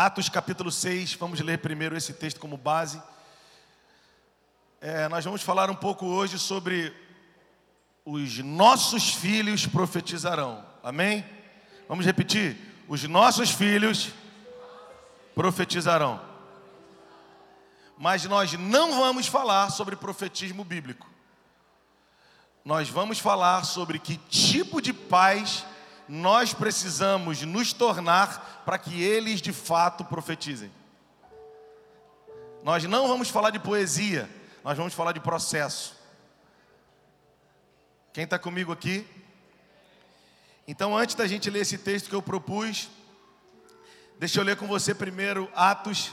Atos capítulo 6, vamos ler primeiro esse texto como base. É, nós vamos falar um pouco hoje sobre os nossos filhos profetizarão. Amém? Vamos repetir? Os nossos filhos profetizarão. Mas nós não vamos falar sobre profetismo bíblico. Nós vamos falar sobre que tipo de pais nós precisamos nos tornar para que eles de fato profetizem. Nós não vamos falar de poesia, nós vamos falar de processo. Quem está comigo aqui? Então, antes da gente ler esse texto que eu propus, deixa eu ler com você primeiro Atos,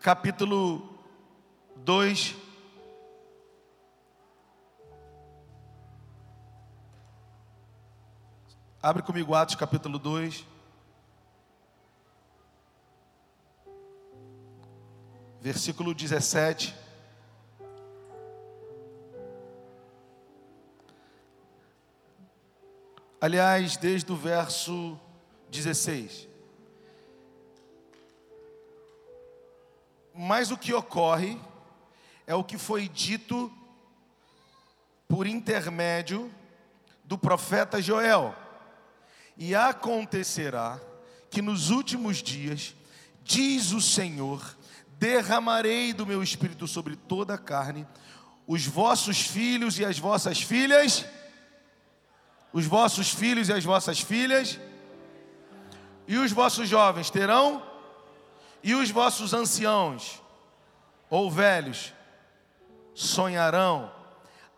capítulo 2. Abre comigo Atos capítulo 2. Versículo 17. Aliás, desde o verso 16. Mas o que ocorre é o que foi dito por intermédio do profeta Joel. E acontecerá que nos últimos dias, diz o Senhor, derramarei do meu espírito sobre toda a carne, os vossos filhos e as vossas filhas os vossos filhos e as vossas filhas, e os vossos jovens terão, e os vossos anciãos ou velhos sonharão,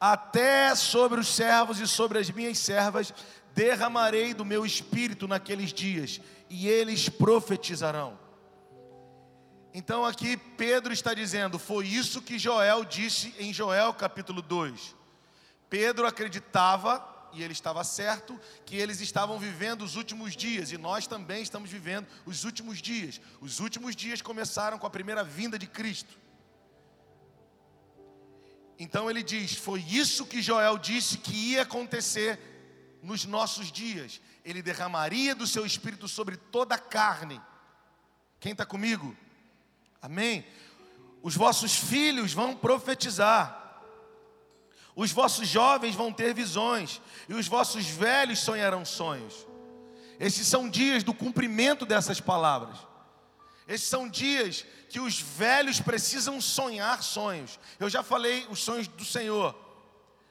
até sobre os servos e sobre as minhas servas derramarei do meu espírito naqueles dias, e eles profetizarão. Então aqui Pedro está dizendo, foi isso que Joel disse em Joel capítulo 2. Pedro acreditava e ele estava certo que eles estavam vivendo os últimos dias e nós também estamos vivendo os últimos dias. Os últimos dias começaram com a primeira vinda de Cristo. Então ele diz: Foi isso que Joel disse que ia acontecer nos nossos dias. Ele derramaria do seu espírito sobre toda a carne. Quem está comigo? Amém? Os vossos filhos vão profetizar. Os vossos jovens vão ter visões, e os vossos velhos sonharão sonhos. Esses são dias do cumprimento dessas palavras. Esses são dias que os velhos precisam sonhar sonhos. Eu já falei os sonhos do Senhor.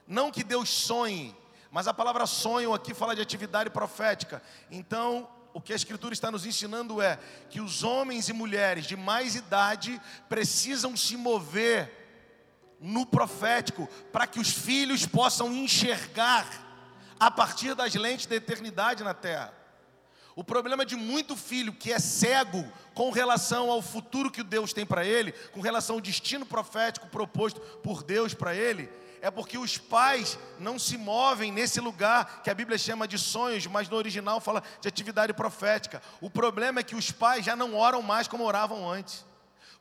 Não que Deus sonhe, mas a palavra sonho aqui fala de atividade profética. Então, o que a Escritura está nos ensinando é que os homens e mulheres de mais idade precisam se mover no profético, para que os filhos possam enxergar a partir das lentes da eternidade na terra. O problema de muito filho que é cego com relação ao futuro que Deus tem para ele, com relação ao destino profético proposto por Deus para ele, é porque os pais não se movem nesse lugar que a Bíblia chama de sonhos, mas no original fala de atividade profética. O problema é que os pais já não oram mais como oravam antes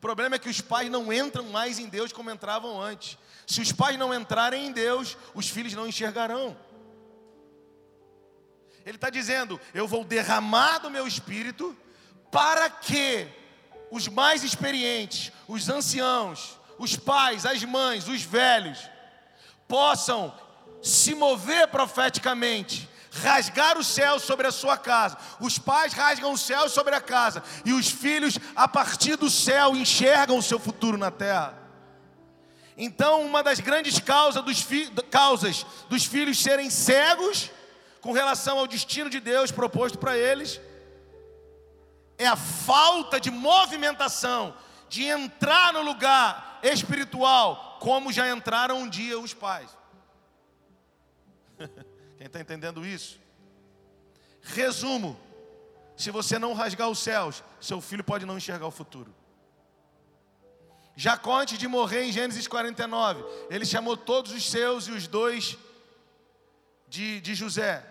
problema é que os pais não entram mais em Deus como entravam antes. Se os pais não entrarem em Deus, os filhos não enxergarão. Ele está dizendo: Eu vou derramar do meu espírito para que os mais experientes, os anciãos, os pais, as mães, os velhos, possam se mover profeticamente rasgar o céu sobre a sua casa. Os pais rasgam o céu sobre a casa. E os filhos, a partir do céu, enxergam o seu futuro na terra. Então, uma das grandes causas dos, fi causas dos filhos serem cegos com relação ao destino de Deus proposto para eles é a falta de movimentação, de entrar no lugar espiritual, como já entraram um dia os pais. Quem está entendendo isso? Resumo: se você não rasgar os céus, seu filho pode não enxergar o futuro. Jacó, antes de morrer em Gênesis 49, ele chamou todos os seus e os dois de, de José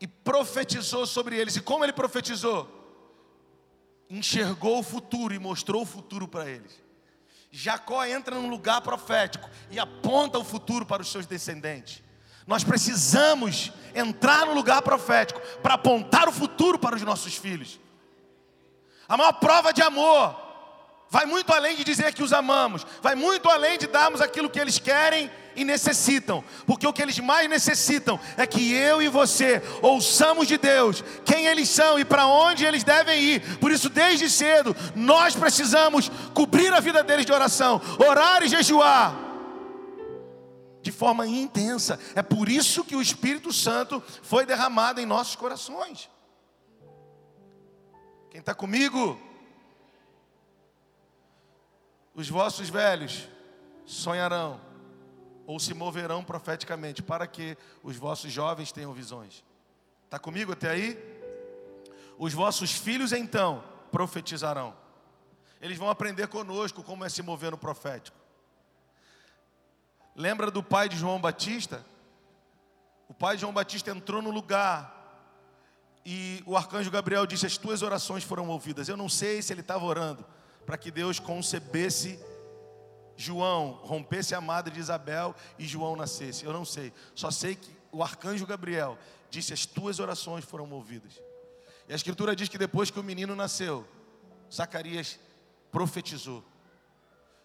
e profetizou sobre eles. E como ele profetizou? Enxergou o futuro e mostrou o futuro para eles. Jacó entra num lugar profético e aponta o futuro para os seus descendentes. Nós precisamos entrar no lugar profético para apontar o futuro para os nossos filhos. A maior prova de amor vai muito além de dizer que os amamos, vai muito além de darmos aquilo que eles querem e necessitam, porque o que eles mais necessitam é que eu e você ouçamos de Deus quem eles são e para onde eles devem ir. Por isso, desde cedo, nós precisamos cobrir a vida deles de oração, orar e jejuar de forma intensa. É por isso que o Espírito Santo foi derramado em nossos corações. Quem está comigo? Os vossos velhos sonharão ou se moverão profeticamente, para que os vossos jovens tenham visões. Está comigo até aí? Os vossos filhos então profetizarão. Eles vão aprender conosco como é se mover no profético. Lembra do pai de João Batista? O pai de João Batista entrou no lugar e o arcanjo Gabriel disse: As tuas orações foram ouvidas. Eu não sei se ele estava orando para que Deus concebesse João, rompesse a madre de Isabel e João nascesse. Eu não sei. Só sei que o arcanjo Gabriel disse: As tuas orações foram ouvidas. E a escritura diz que depois que o menino nasceu, Zacarias profetizou.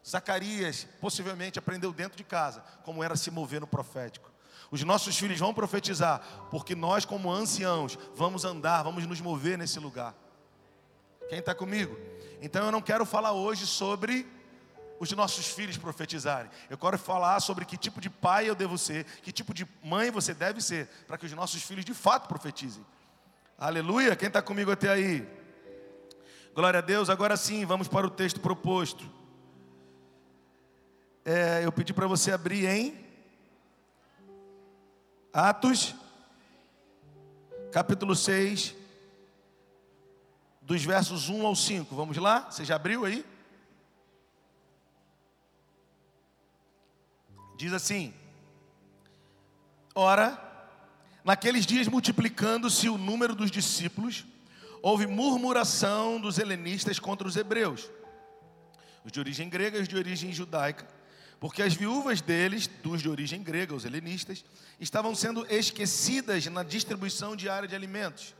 Zacarias possivelmente aprendeu dentro de casa como era se mover no profético. Os nossos filhos vão profetizar, porque nós, como anciãos, vamos andar, vamos nos mover nesse lugar. Quem está comigo? Então eu não quero falar hoje sobre os nossos filhos profetizarem. Eu quero falar sobre que tipo de pai eu devo ser, que tipo de mãe você deve ser, para que os nossos filhos de fato profetizem. Aleluia! Quem está comigo até aí? Glória a Deus. Agora sim, vamos para o texto proposto. É, eu pedi para você abrir em Atos, capítulo 6, dos versos 1 ao 5. Vamos lá? Você já abriu aí? Diz assim: Ora, naqueles dias multiplicando-se o número dos discípulos, houve murmuração dos helenistas contra os hebreus, os de origem grega e os de origem judaica porque as viúvas deles, dos de origem grega, os helenistas, estavam sendo esquecidas na distribuição diária de alimentos.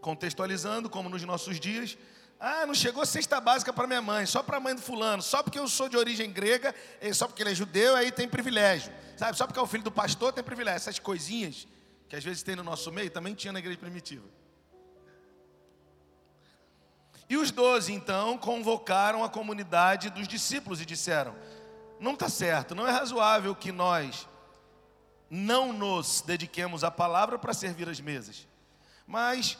Contextualizando, como nos nossos dias, ah, não chegou cesta básica para minha mãe, só para a mãe do fulano, só porque eu sou de origem grega, só porque ele é judeu, aí tem privilégio. Sabe, só porque é o filho do pastor tem privilégio. Essas coisinhas que às vezes tem no nosso meio, também tinha na igreja primitiva. E os doze, então, convocaram a comunidade dos discípulos e disseram: Não está certo, não é razoável que nós não nos dediquemos à palavra para servir as mesas. Mas,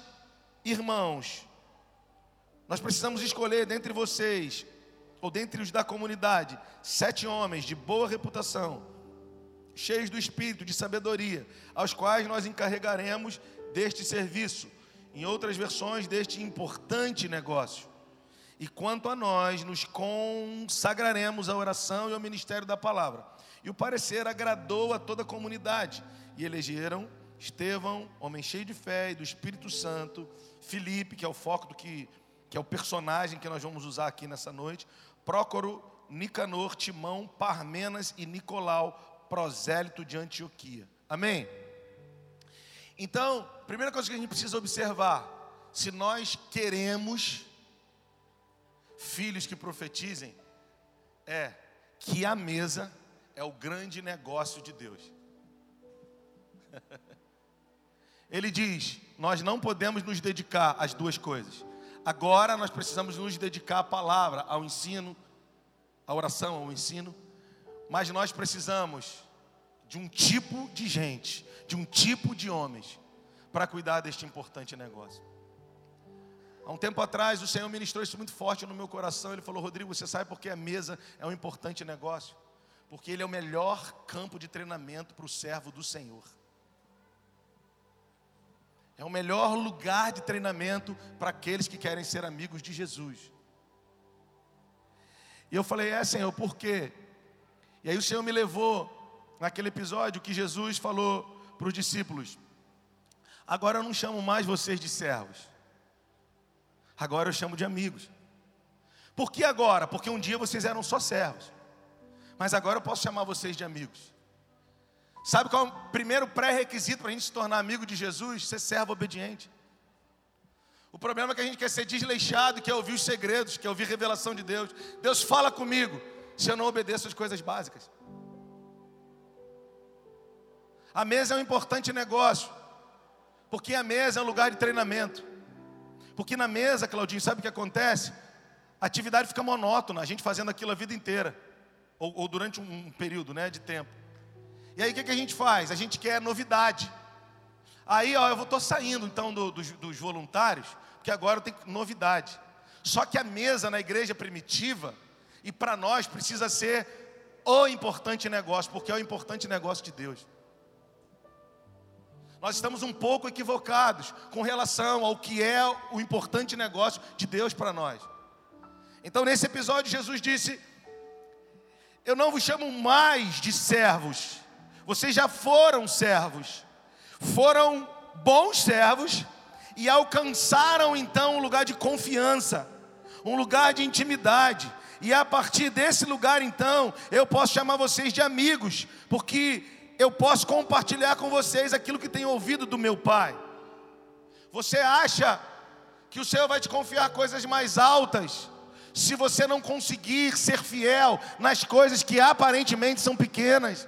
irmãos, nós precisamos escolher dentre vocês, ou dentre os da comunidade, sete homens de boa reputação, cheios do espírito de sabedoria, aos quais nós encarregaremos deste serviço em outras versões deste importante negócio. E quanto a nós, nos consagraremos à oração e ao ministério da palavra. E o parecer agradou a toda a comunidade. E elegeram Estevão, homem cheio de fé e do Espírito Santo, Filipe, que é o foco do que, que é o personagem que nós vamos usar aqui nessa noite, Prócoro, Nicanor, Timão, Parmenas e Nicolau, prosélito de Antioquia. Amém? Então, primeira coisa que a gente precisa observar: se nós queremos filhos que profetizem, é que a mesa é o grande negócio de Deus. Ele diz: nós não podemos nos dedicar às duas coisas. Agora nós precisamos nos dedicar à palavra, ao ensino, à oração, ao ensino, mas nós precisamos de um tipo de gente de um tipo de homens para cuidar deste importante negócio. Há um tempo atrás, o Senhor ministrou isso muito forte no meu coração. Ele falou: Rodrigo, você sabe por que a mesa é um importante negócio? Porque ele é o melhor campo de treinamento para o servo do Senhor. É o melhor lugar de treinamento para aqueles que querem ser amigos de Jesus. E eu falei: É, Senhor, por quê? E aí o Senhor me levou naquele episódio que Jesus falou para os discípulos: Agora eu não chamo mais vocês de servos, agora eu chamo de amigos. Por que agora? Porque um dia vocês eram só servos, mas agora eu posso chamar vocês de amigos. Sabe qual é o primeiro pré-requisito para a gente se tornar amigo de Jesus? Ser servo obediente. O problema é que a gente quer ser desleixado, quer ouvir os segredos, quer ouvir revelação de Deus. Deus fala comigo se eu não obedeço as coisas básicas. A mesa é um importante negócio, porque a mesa é um lugar de treinamento. Porque na mesa, Claudinho, sabe o que acontece? A atividade fica monótona, a gente fazendo aquilo a vida inteira, ou, ou durante um período né, de tempo. E aí o que, que a gente faz? A gente quer novidade. Aí, ó, eu estou saindo então do, dos, voluntários, porque agora tenho novidade. Só que a mesa na igreja primitiva, e para nós precisa ser o importante negócio, porque é o importante negócio de Deus. Nós estamos um pouco equivocados com relação ao que é o importante negócio de Deus para nós. Então, nesse episódio, Jesus disse: Eu não vos chamo mais de servos, vocês já foram servos foram bons servos e alcançaram então um lugar de confiança, um lugar de intimidade. E a partir desse lugar, então, eu posso chamar vocês de amigos, porque eu posso compartilhar com vocês aquilo que tenho ouvido do meu Pai. Você acha que o Senhor vai te confiar coisas mais altas, se você não conseguir ser fiel nas coisas que aparentemente são pequenas?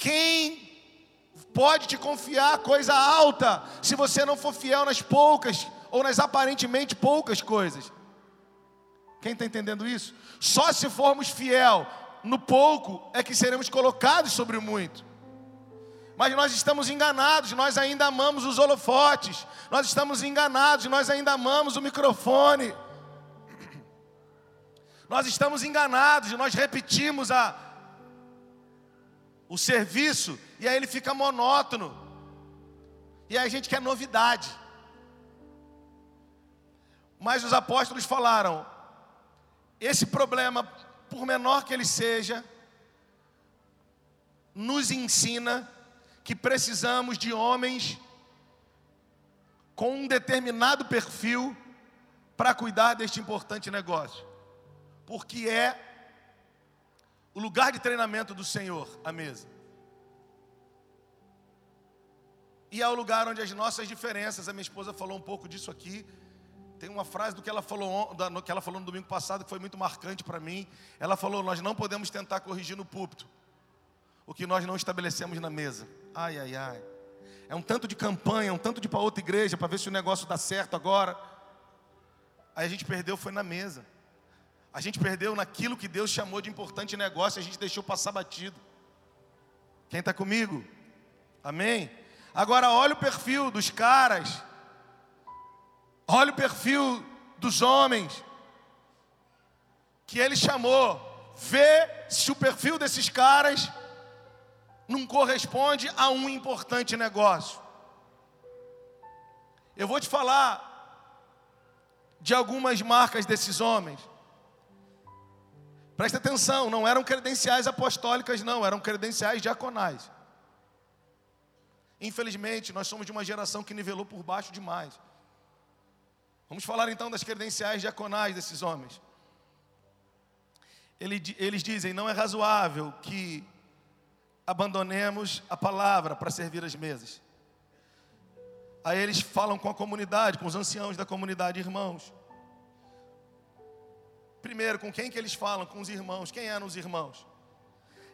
Quem pode te confiar coisa alta, se você não for fiel nas poucas ou nas aparentemente poucas coisas. Quem está entendendo isso? Só se formos fiel no pouco é que seremos colocados sobre o muito. Mas nós estamos enganados, nós ainda amamos os holofotes, nós estamos enganados, nós ainda amamos o microfone. Nós estamos enganados, nós repetimos a, o serviço e aí ele fica monótono. E aí a gente quer novidade. Mas os apóstolos falaram: esse problema, por menor que ele seja, nos ensina que precisamos de homens com um determinado perfil para cuidar deste importante negócio, porque é o lugar de treinamento do Senhor, a mesa. E é o lugar onde as nossas diferenças, a minha esposa falou um pouco disso aqui. Tem uma frase do que ela falou, do que ela falou no domingo passado que foi muito marcante para mim. Ela falou: Nós não podemos tentar corrigir no púlpito o que nós não estabelecemos na mesa. Ai, ai, ai. É um tanto de campanha, um tanto de para outra igreja para ver se o negócio dá certo agora. Aí a gente perdeu, foi na mesa. A gente perdeu naquilo que Deus chamou de importante negócio, a gente deixou passar batido. Quem está comigo? Amém? Agora olha o perfil dos caras, olha o perfil dos homens, que ele chamou, vê se o perfil desses caras não corresponde a um importante negócio. Eu vou te falar de algumas marcas desses homens. Presta atenção, não eram credenciais apostólicas, não, eram credenciais diaconais. Infelizmente, nós somos de uma geração que nivelou por baixo demais. Vamos falar então das credenciais diaconais desses homens. Eles dizem: não é razoável que abandonemos a palavra para servir as mesas. Aí eles falam com a comunidade, com os anciãos da comunidade, irmãos. Primeiro, com quem que eles falam? Com os irmãos. Quem eram os irmãos?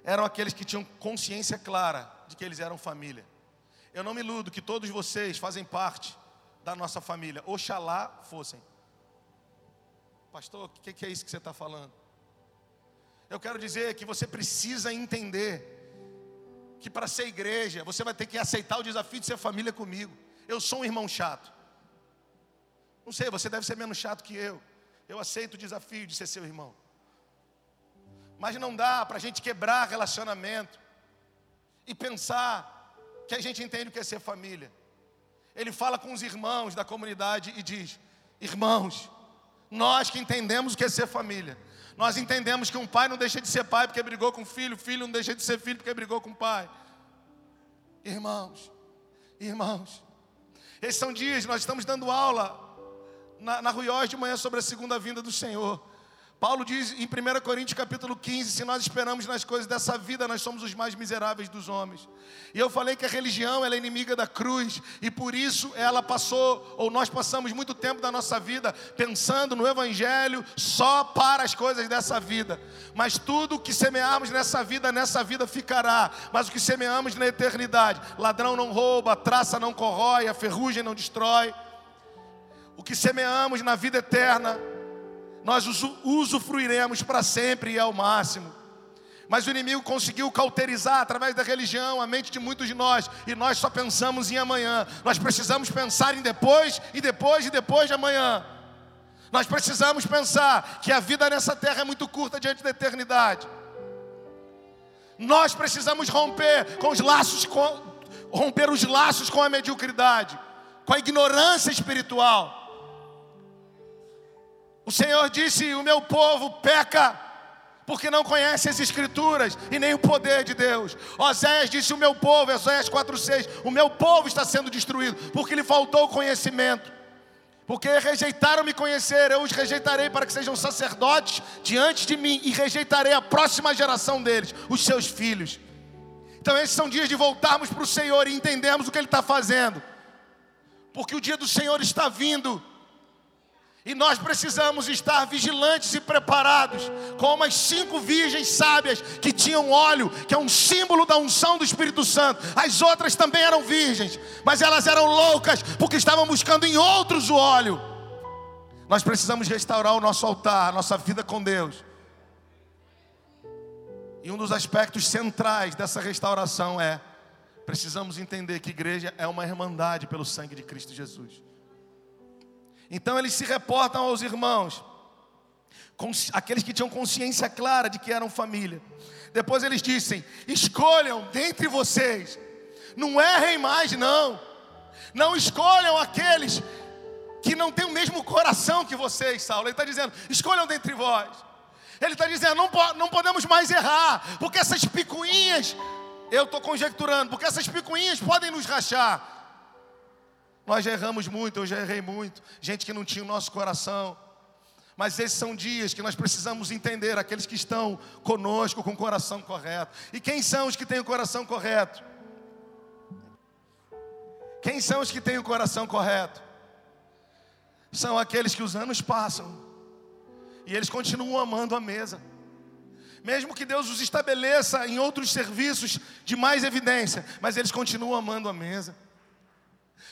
Eram aqueles que tinham consciência clara de que eles eram família. Eu não me iludo que todos vocês fazem parte da nossa família. Oxalá fossem. Pastor, o que, que é isso que você está falando? Eu quero dizer que você precisa entender que para ser igreja, você vai ter que aceitar o desafio de ser família comigo. Eu sou um irmão chato. Não sei, você deve ser menos chato que eu. Eu aceito o desafio de ser seu irmão. Mas não dá para a gente quebrar relacionamento e pensar que a gente entende o que é ser família. Ele fala com os irmãos da comunidade e diz: Irmãos, nós que entendemos o que é ser família, nós entendemos que um pai não deixa de ser pai porque brigou com o filho, o filho não deixa de ser filho porque brigou com o pai. Irmãos, irmãos, esses são dias, nós estamos dando aula na, na Ruiós de manhã sobre a segunda vinda do Senhor. Paulo diz em 1 Coríntios capítulo 15: se nós esperamos nas coisas dessa vida, nós somos os mais miseráveis dos homens. E eu falei que a religião ela é inimiga da cruz, e por isso ela passou, ou nós passamos muito tempo da nossa vida pensando no Evangelho só para as coisas dessa vida. Mas tudo que semearmos nessa vida, nessa vida ficará. Mas o que semeamos na eternidade, ladrão não rouba, traça não corrói, a ferrugem não destrói. O que semeamos na vida eterna, nós usufruiremos para sempre e ao máximo. Mas o inimigo conseguiu cauterizar através da religião a mente de muitos de nós, e nós só pensamos em amanhã. Nós precisamos pensar em depois, e depois, e depois de amanhã. Nós precisamos pensar que a vida nessa terra é muito curta diante da eternidade. Nós precisamos romper com os laços, com, romper os laços com a mediocridade, com a ignorância espiritual. O Senhor disse: O meu povo peca porque não conhece as Escrituras e nem o poder de Deus. Oséias disse: O meu povo, Oséias 4,6: O meu povo está sendo destruído porque lhe faltou conhecimento. Porque rejeitaram me conhecer, eu os rejeitarei para que sejam sacerdotes diante de mim e rejeitarei a próxima geração deles, os seus filhos. Então, esses são dias de voltarmos para o Senhor e entendermos o que Ele está fazendo, porque o dia do Senhor está vindo. E nós precisamos estar vigilantes e preparados, como as cinco virgens sábias que tinham óleo, que é um símbolo da unção do Espírito Santo. As outras também eram virgens, mas elas eram loucas porque estavam buscando em outros o óleo. Nós precisamos restaurar o nosso altar, a nossa vida com Deus. E um dos aspectos centrais dessa restauração é: precisamos entender que igreja é uma irmandade pelo sangue de Cristo Jesus. Então eles se reportam aos irmãos, aqueles que tinham consciência clara de que eram família. Depois eles dizem: escolham dentre vocês, não errem mais, não. Não escolham aqueles que não têm o mesmo coração que vocês, Saulo. Ele está dizendo: escolham dentre vós. Ele está dizendo: não, não podemos mais errar, porque essas picuinhas, eu estou conjecturando, porque essas picuinhas podem nos rachar. Nós já erramos muito, eu já errei muito. Gente que não tinha o nosso coração. Mas esses são dias que nós precisamos entender aqueles que estão conosco com o coração correto. E quem são os que têm o coração correto? Quem são os que têm o coração correto? São aqueles que os anos passam e eles continuam amando a mesa. Mesmo que Deus os estabeleça em outros serviços de mais evidência, mas eles continuam amando a mesa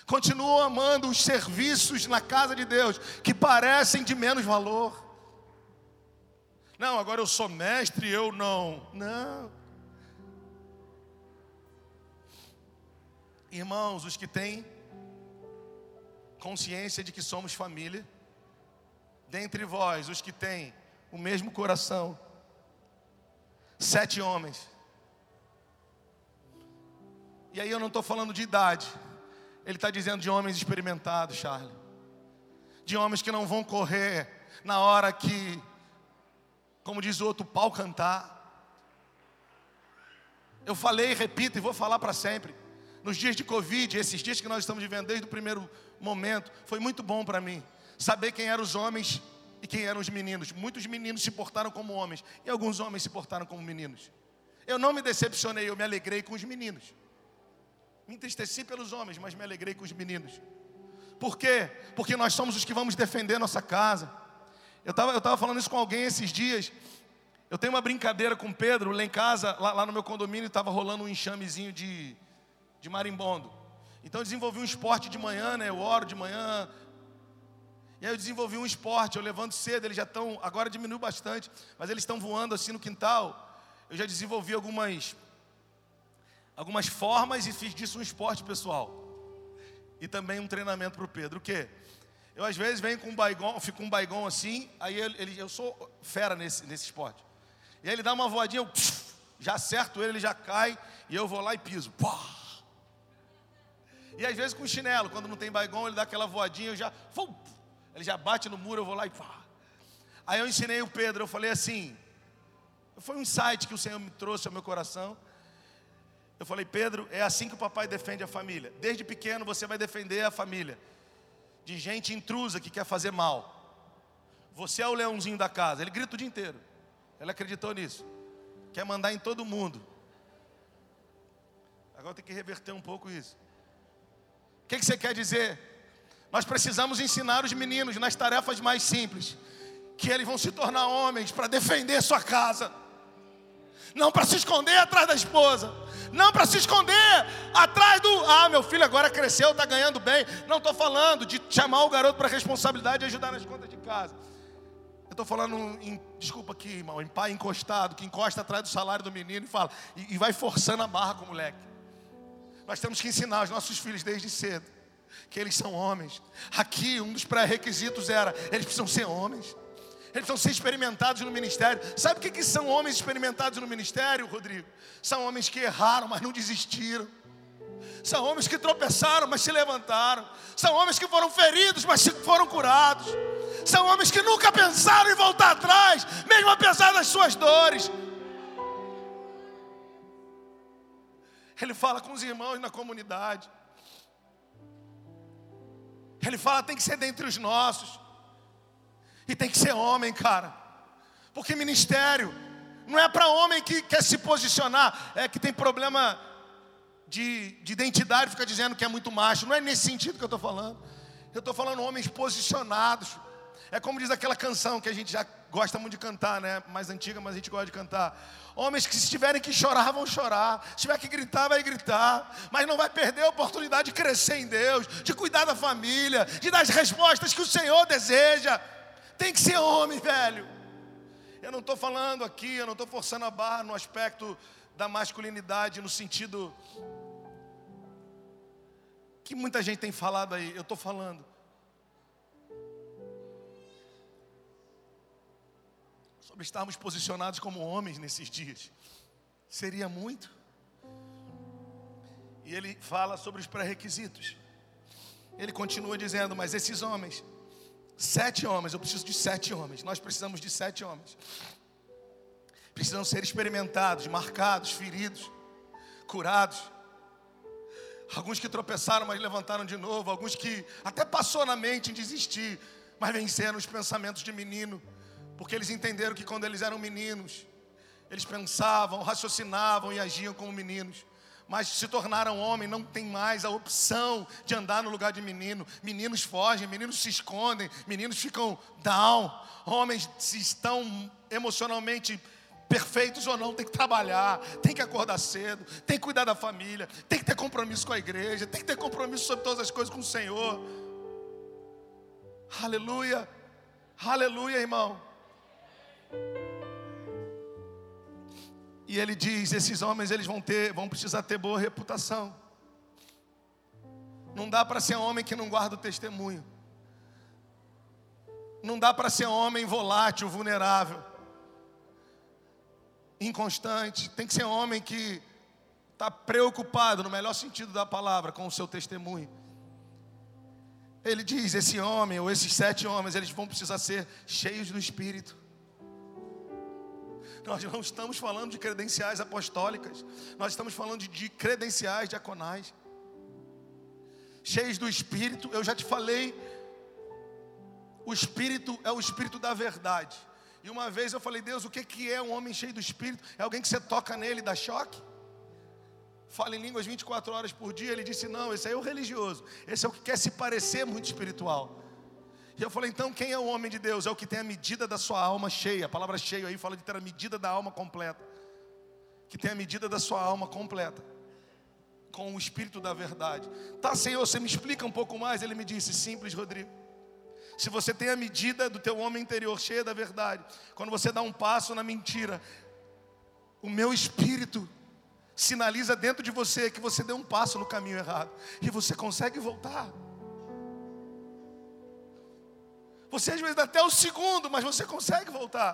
continuam amando os serviços na casa de Deus que parecem de menos valor. Não, agora eu sou mestre, eu não. Não. Irmãos, os que têm consciência de que somos família, dentre vós, os que têm o mesmo coração, sete homens. E aí eu não estou falando de idade, ele está dizendo de homens experimentados, Charlie. De homens que não vão correr na hora que, como diz o outro, pau cantar. Eu falei, repito e vou falar para sempre. Nos dias de Covid, esses dias que nós estamos vivendo desde o primeiro momento, foi muito bom para mim. Saber quem eram os homens e quem eram os meninos. Muitos meninos se portaram como homens e alguns homens se portaram como meninos. Eu não me decepcionei, eu me alegrei com os meninos. Me entristeci pelos homens, mas me alegrei com os meninos. Por quê? Porque nós somos os que vamos defender nossa casa. Eu estava eu tava falando isso com alguém esses dias. Eu tenho uma brincadeira com Pedro, lá em casa, lá, lá no meu condomínio, estava rolando um enxamezinho de, de marimbondo. Então eu desenvolvi um esporte de manhã, né? Eu oro de manhã. E aí eu desenvolvi um esporte, eu levanto cedo, eles já estão, agora diminuiu bastante, mas eles estão voando assim no quintal. Eu já desenvolvi algumas algumas formas e fiz disso um esporte pessoal. E também um treinamento para o Pedro. O quê? Eu às vezes venho com um baigão, fico com um baigão assim, aí ele, ele, eu sou fera nesse, nesse esporte. E aí ele dá uma voadinha, eu já acerto ele, ele já cai, e eu vou lá e piso. E às vezes com chinelo, quando não tem baigão, ele dá aquela voadinha, eu já. Fum, ele já bate no muro, eu vou lá e pá. Aí eu ensinei o Pedro, eu falei assim. Foi um insight que o Senhor me trouxe ao meu coração. Eu falei, Pedro, é assim que o papai defende a família. Desde pequeno você vai defender a família de gente intrusa que quer fazer mal. Você é o leãozinho da casa. Ele grita o dia inteiro. Ele acreditou nisso. Quer mandar em todo mundo. Agora tem que reverter um pouco isso. O que, que você quer dizer? Nós precisamos ensinar os meninos nas tarefas mais simples, que eles vão se tornar homens para defender sua casa, não para se esconder atrás da esposa, não para se esconder atrás do. Ah, meu filho agora cresceu, está ganhando bem. Não estou falando de chamar o garoto para responsabilidade e ajudar nas contas de casa. Eu estou falando em, desculpa aqui, irmão, em pai encostado, que encosta atrás do salário do menino e fala, e, e vai forçando a barra com o moleque. Nós temos que ensinar os nossos filhos desde cedo que eles são homens. Aqui, um dos pré-requisitos era: eles precisam ser homens. Eles precisam ser experimentados no ministério. Sabe o que, que são homens experimentados no ministério, Rodrigo? São homens que erraram, mas não desistiram. São homens que tropeçaram, mas se levantaram. São homens que foram feridos, mas foram curados. São homens que nunca pensaram em voltar atrás, mesmo apesar das suas dores. Ele fala com os irmãos na comunidade. Ele fala, tem que ser dentre os nossos. E tem que ser homem, cara. Porque ministério não é para homem que quer se posicionar, é que tem problema de, de identidade, fica dizendo que é muito macho. Não é nesse sentido que eu estou falando. Eu estou falando homens posicionados. É como diz aquela canção que a gente já gosta muito de cantar, né? Mais antiga, mas a gente gosta de cantar. Homens que se tiverem que chorar, vão chorar. Se tiver que gritar, vai gritar. Mas não vai perder a oportunidade de crescer em Deus, de cuidar da família, de dar as respostas que o Senhor deseja. Tem que ser homem, velho. Eu não estou falando aqui, eu não estou forçando a barra no aspecto da masculinidade, no sentido que muita gente tem falado aí. Eu estou falando sobre estarmos posicionados como homens nesses dias. Seria muito. E ele fala sobre os pré-requisitos. Ele continua dizendo: Mas esses homens, sete homens, eu preciso de sete homens. Nós precisamos de sete homens. Precisam ser experimentados, marcados, feridos, curados. Alguns que tropeçaram, mas levantaram de novo. Alguns que até passou na mente em desistir, mas venceram os pensamentos de menino porque eles entenderam que quando eles eram meninos, eles pensavam, raciocinavam e agiam como meninos. Mas se tornaram homem, não tem mais a opção de andar no lugar de menino. Meninos fogem, meninos se escondem, meninos ficam down. Homens, se estão emocionalmente perfeitos ou não, tem que trabalhar, tem que acordar cedo, tem que cuidar da família, tem que ter compromisso com a igreja, tem que ter compromisso sobre todas as coisas com o Senhor. Aleluia, aleluia, irmão. E ele diz: esses homens eles vão ter, vão precisar ter boa reputação. Não dá para ser homem que não guarda o testemunho. Não dá para ser homem volátil, vulnerável, inconstante. Tem que ser homem que está preocupado, no melhor sentido da palavra, com o seu testemunho. Ele diz: esse homem ou esses sete homens, eles vão precisar ser cheios do Espírito. Nós não estamos falando de credenciais apostólicas, nós estamos falando de, de credenciais diaconais. Cheios do Espírito, eu já te falei, o Espírito é o Espírito da verdade. E uma vez eu falei, Deus, o que é um homem cheio do Espírito? É alguém que você toca nele e dá choque? Fala em línguas 24 horas por dia. Ele disse: Não, esse aí é o religioso. Esse é o que quer se parecer muito espiritual. E eu falei, então quem é o homem de Deus? É o que tem a medida da sua alma cheia. A palavra cheia aí fala de ter a medida da alma completa. Que tem a medida da sua alma completa. Com o espírito da verdade. Tá, Senhor, você me explica um pouco mais? Ele me disse, simples, Rodrigo. Se você tem a medida do teu homem interior cheia da verdade, quando você dá um passo na mentira, o meu espírito sinaliza dentro de você que você deu um passo no caminho errado e você consegue voltar. Você às vezes dá até o segundo, mas você consegue voltar.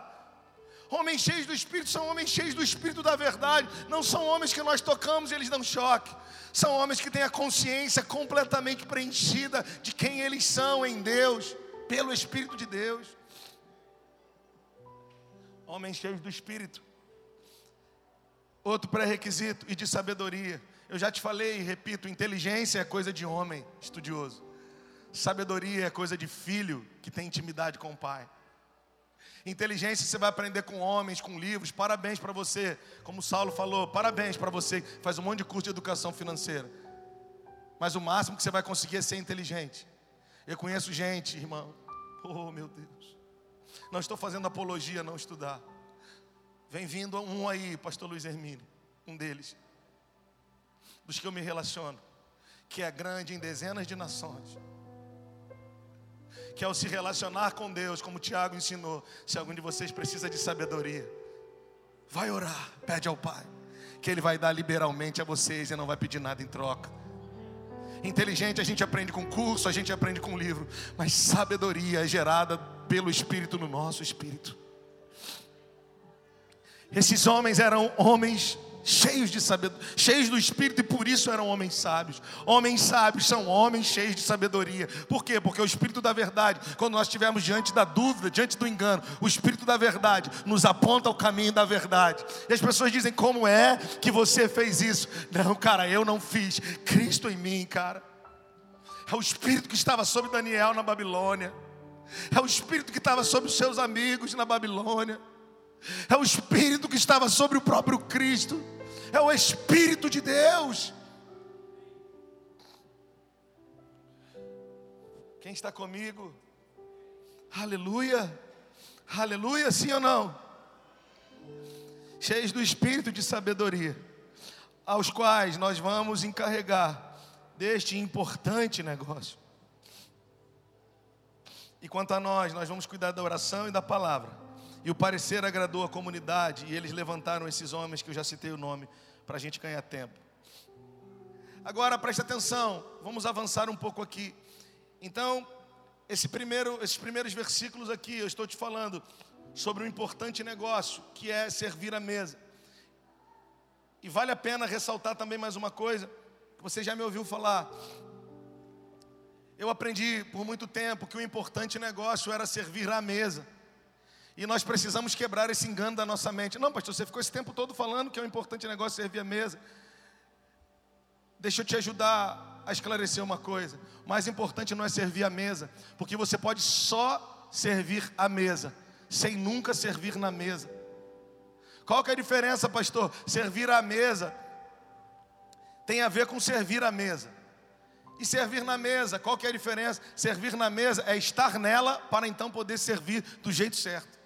Homens cheios do Espírito são homens cheios do Espírito da verdade. Não são homens que nós tocamos e eles dão choque. São homens que têm a consciência completamente preenchida de quem eles são em Deus, pelo Espírito de Deus. Homens cheios do Espírito. Outro pré-requisito e de sabedoria. Eu já te falei e repito: inteligência é coisa de homem estudioso. Sabedoria é coisa de filho que tem intimidade com o pai. Inteligência você vai aprender com homens, com livros. Parabéns para você. Como Saulo falou, parabéns para você faz um monte de curso de educação financeira. Mas o máximo que você vai conseguir é ser inteligente. Eu conheço gente, irmão. Oh, meu Deus. Não estou fazendo apologia, não estudar. Vem vindo um aí, pastor Luiz Hermínio, um deles. Dos que eu me relaciono, que é grande em dezenas de nações que ao se relacionar com Deus, como o Tiago ensinou, se algum de vocês precisa de sabedoria, vai orar, pede ao Pai, que Ele vai dar liberalmente a vocês e não vai pedir nada em troca. Inteligente a gente aprende com curso, a gente aprende com livro, mas sabedoria é gerada pelo Espírito no nosso espírito. Esses homens eram homens cheios de sabedoria, cheios do Espírito e por isso eram homens sábios. Homens sábios são homens cheios de sabedoria. Por quê? Porque o Espírito da verdade, quando nós estivermos diante da dúvida, diante do engano, o Espírito da verdade nos aponta o caminho da verdade. E as pessoas dizem: Como é que você fez isso? Não, cara, eu não fiz. Cristo em mim, cara. É o Espírito que estava sobre Daniel na Babilônia. É o Espírito que estava sobre os seus amigos na Babilônia é o Espírito que estava sobre o próprio Cristo, é o Espírito de Deus. Quem está comigo? Aleluia, aleluia, sim ou não? Cheios do Espírito de sabedoria, aos quais nós vamos encarregar deste importante negócio. E quanto a nós, nós vamos cuidar da oração e da palavra e o parecer agradou a comunidade, e eles levantaram esses homens que eu já citei o nome, para a gente ganhar tempo. Agora preste atenção, vamos avançar um pouco aqui. Então, esse primeiro, esses primeiros versículos aqui, eu estou te falando sobre um importante negócio, que é servir a mesa. E vale a pena ressaltar também mais uma coisa, que você já me ouviu falar. Eu aprendi por muito tempo que o importante negócio era servir à mesa. E nós precisamos quebrar esse engano da nossa mente. Não, pastor, você ficou esse tempo todo falando que é um importante negócio servir a mesa. Deixa eu te ajudar a esclarecer uma coisa. O mais importante não é servir a mesa, porque você pode só servir a mesa, sem nunca servir na mesa. Qual que é a diferença, pastor? Servir à mesa tem a ver com servir à mesa. E servir na mesa, qual que é a diferença? Servir na mesa é estar nela para então poder servir do jeito certo.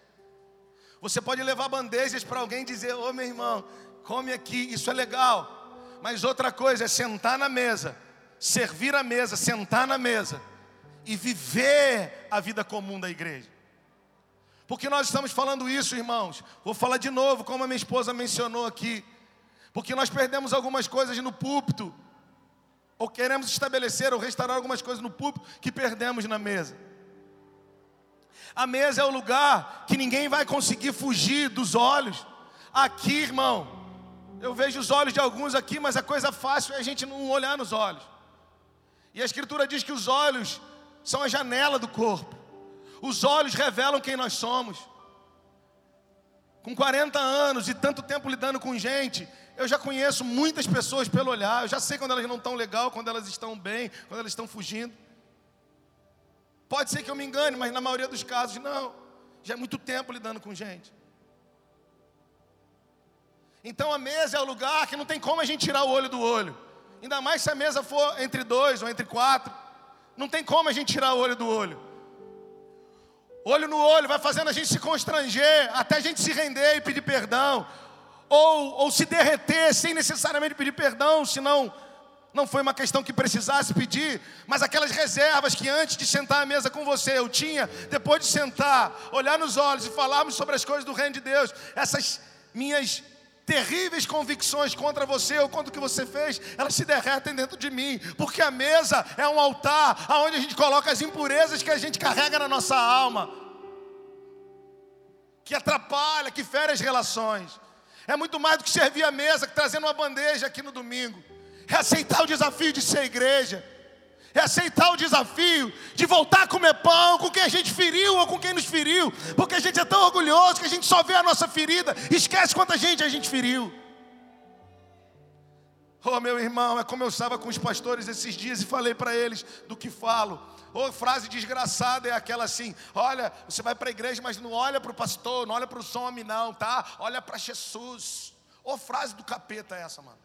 Você pode levar bandejas para alguém e dizer: Ô oh, meu irmão, come aqui, isso é legal. Mas outra coisa é sentar na mesa, servir a mesa, sentar na mesa e viver a vida comum da igreja. Porque nós estamos falando isso, irmãos. Vou falar de novo, como a minha esposa mencionou aqui. Porque nós perdemos algumas coisas no púlpito, ou queremos estabelecer ou restaurar algumas coisas no púlpito que perdemos na mesa. A mesa é o lugar que ninguém vai conseguir fugir dos olhos. Aqui, irmão, eu vejo os olhos de alguns aqui, mas a coisa fácil é a gente não olhar nos olhos. E a Escritura diz que os olhos são a janela do corpo. Os olhos revelam quem nós somos. Com 40 anos e tanto tempo lidando com gente, eu já conheço muitas pessoas pelo olhar. Eu já sei quando elas não estão legal, quando elas estão bem, quando elas estão fugindo. Pode ser que eu me engane, mas na maioria dos casos, não. Já é muito tempo lidando com gente. Então a mesa é o lugar que não tem como a gente tirar o olho do olho. Ainda mais se a mesa for entre dois ou entre quatro. Não tem como a gente tirar o olho do olho. Olho no olho vai fazendo a gente se constranger, até a gente se render e pedir perdão. Ou, ou se derreter sem necessariamente pedir perdão, senão não foi uma questão que precisasse pedir, mas aquelas reservas que antes de sentar à mesa com você eu tinha, depois de sentar, olhar nos olhos e falarmos sobre as coisas do reino de Deus, essas minhas terríveis convicções contra você ou contra o que você fez, elas se derretem dentro de mim, porque a mesa é um altar onde a gente coloca as impurezas que a gente carrega na nossa alma, que atrapalha, que fere as relações. É muito mais do que servir a mesa, que trazendo uma bandeja aqui no domingo é aceitar o desafio de ser igreja, é aceitar o desafio de voltar a comer pão com quem a gente feriu ou com quem nos feriu, porque a gente é tão orgulhoso que a gente só vê a nossa ferida, esquece quanta gente a gente feriu. Oh, meu irmão, é como eu estava com os pastores esses dias e falei para eles do que falo. Ou frase desgraçada é aquela assim: olha, você vai para a igreja, mas não olha para o pastor, não olha para o homem, não, tá? Olha para Jesus. Ou frase do capeta é essa, mano.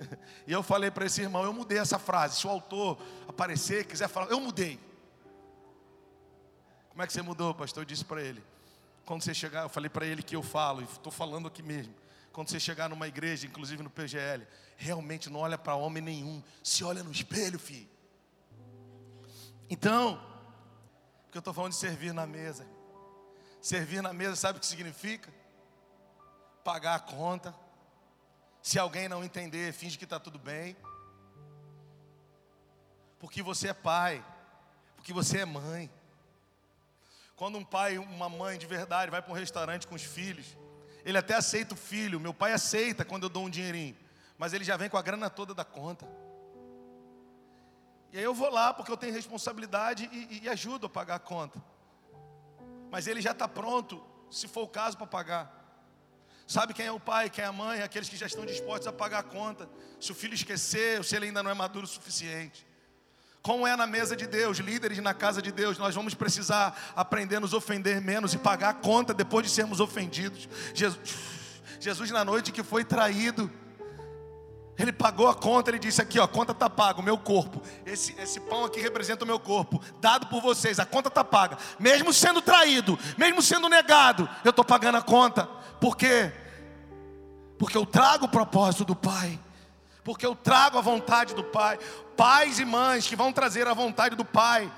e eu falei para esse irmão: eu mudei essa frase. Se o autor aparecer, quiser falar, eu mudei. Como é que você mudou, pastor? Eu disse para ele. Quando você chegar, eu falei para ele que eu falo, e estou falando aqui mesmo. Quando você chegar numa igreja, inclusive no PGL, realmente não olha para homem nenhum, se olha no espelho, filho. Então, porque eu estou falando de servir na mesa. Servir na mesa, sabe o que significa? Pagar a conta. Se alguém não entender, finge que está tudo bem. Porque você é pai, porque você é mãe. Quando um pai, uma mãe de verdade vai para um restaurante com os filhos, ele até aceita o filho. Meu pai aceita quando eu dou um dinheirinho, mas ele já vem com a grana toda da conta. E aí eu vou lá porque eu tenho responsabilidade e, e ajudo a pagar a conta. Mas ele já está pronto, se for o caso, para pagar. Sabe quem é o pai, quem é a mãe? Aqueles que já estão dispostos a pagar a conta. Se o filho esquecer, se ele ainda não é maduro o suficiente. Como é na mesa de Deus, líderes na casa de Deus, nós vamos precisar aprender a nos ofender menos e pagar a conta depois de sermos ofendidos. Jesus, Jesus na noite que foi traído, ele pagou a conta, ele disse aqui, ó, a conta está paga, o meu corpo. Esse, esse pão aqui representa o meu corpo, dado por vocês, a conta está paga. Mesmo sendo traído, mesmo sendo negado, eu estou pagando a conta. Por quê? Porque eu trago o propósito do Pai porque eu trago a vontade do Pai. Pais e mães que vão trazer a vontade do Pai.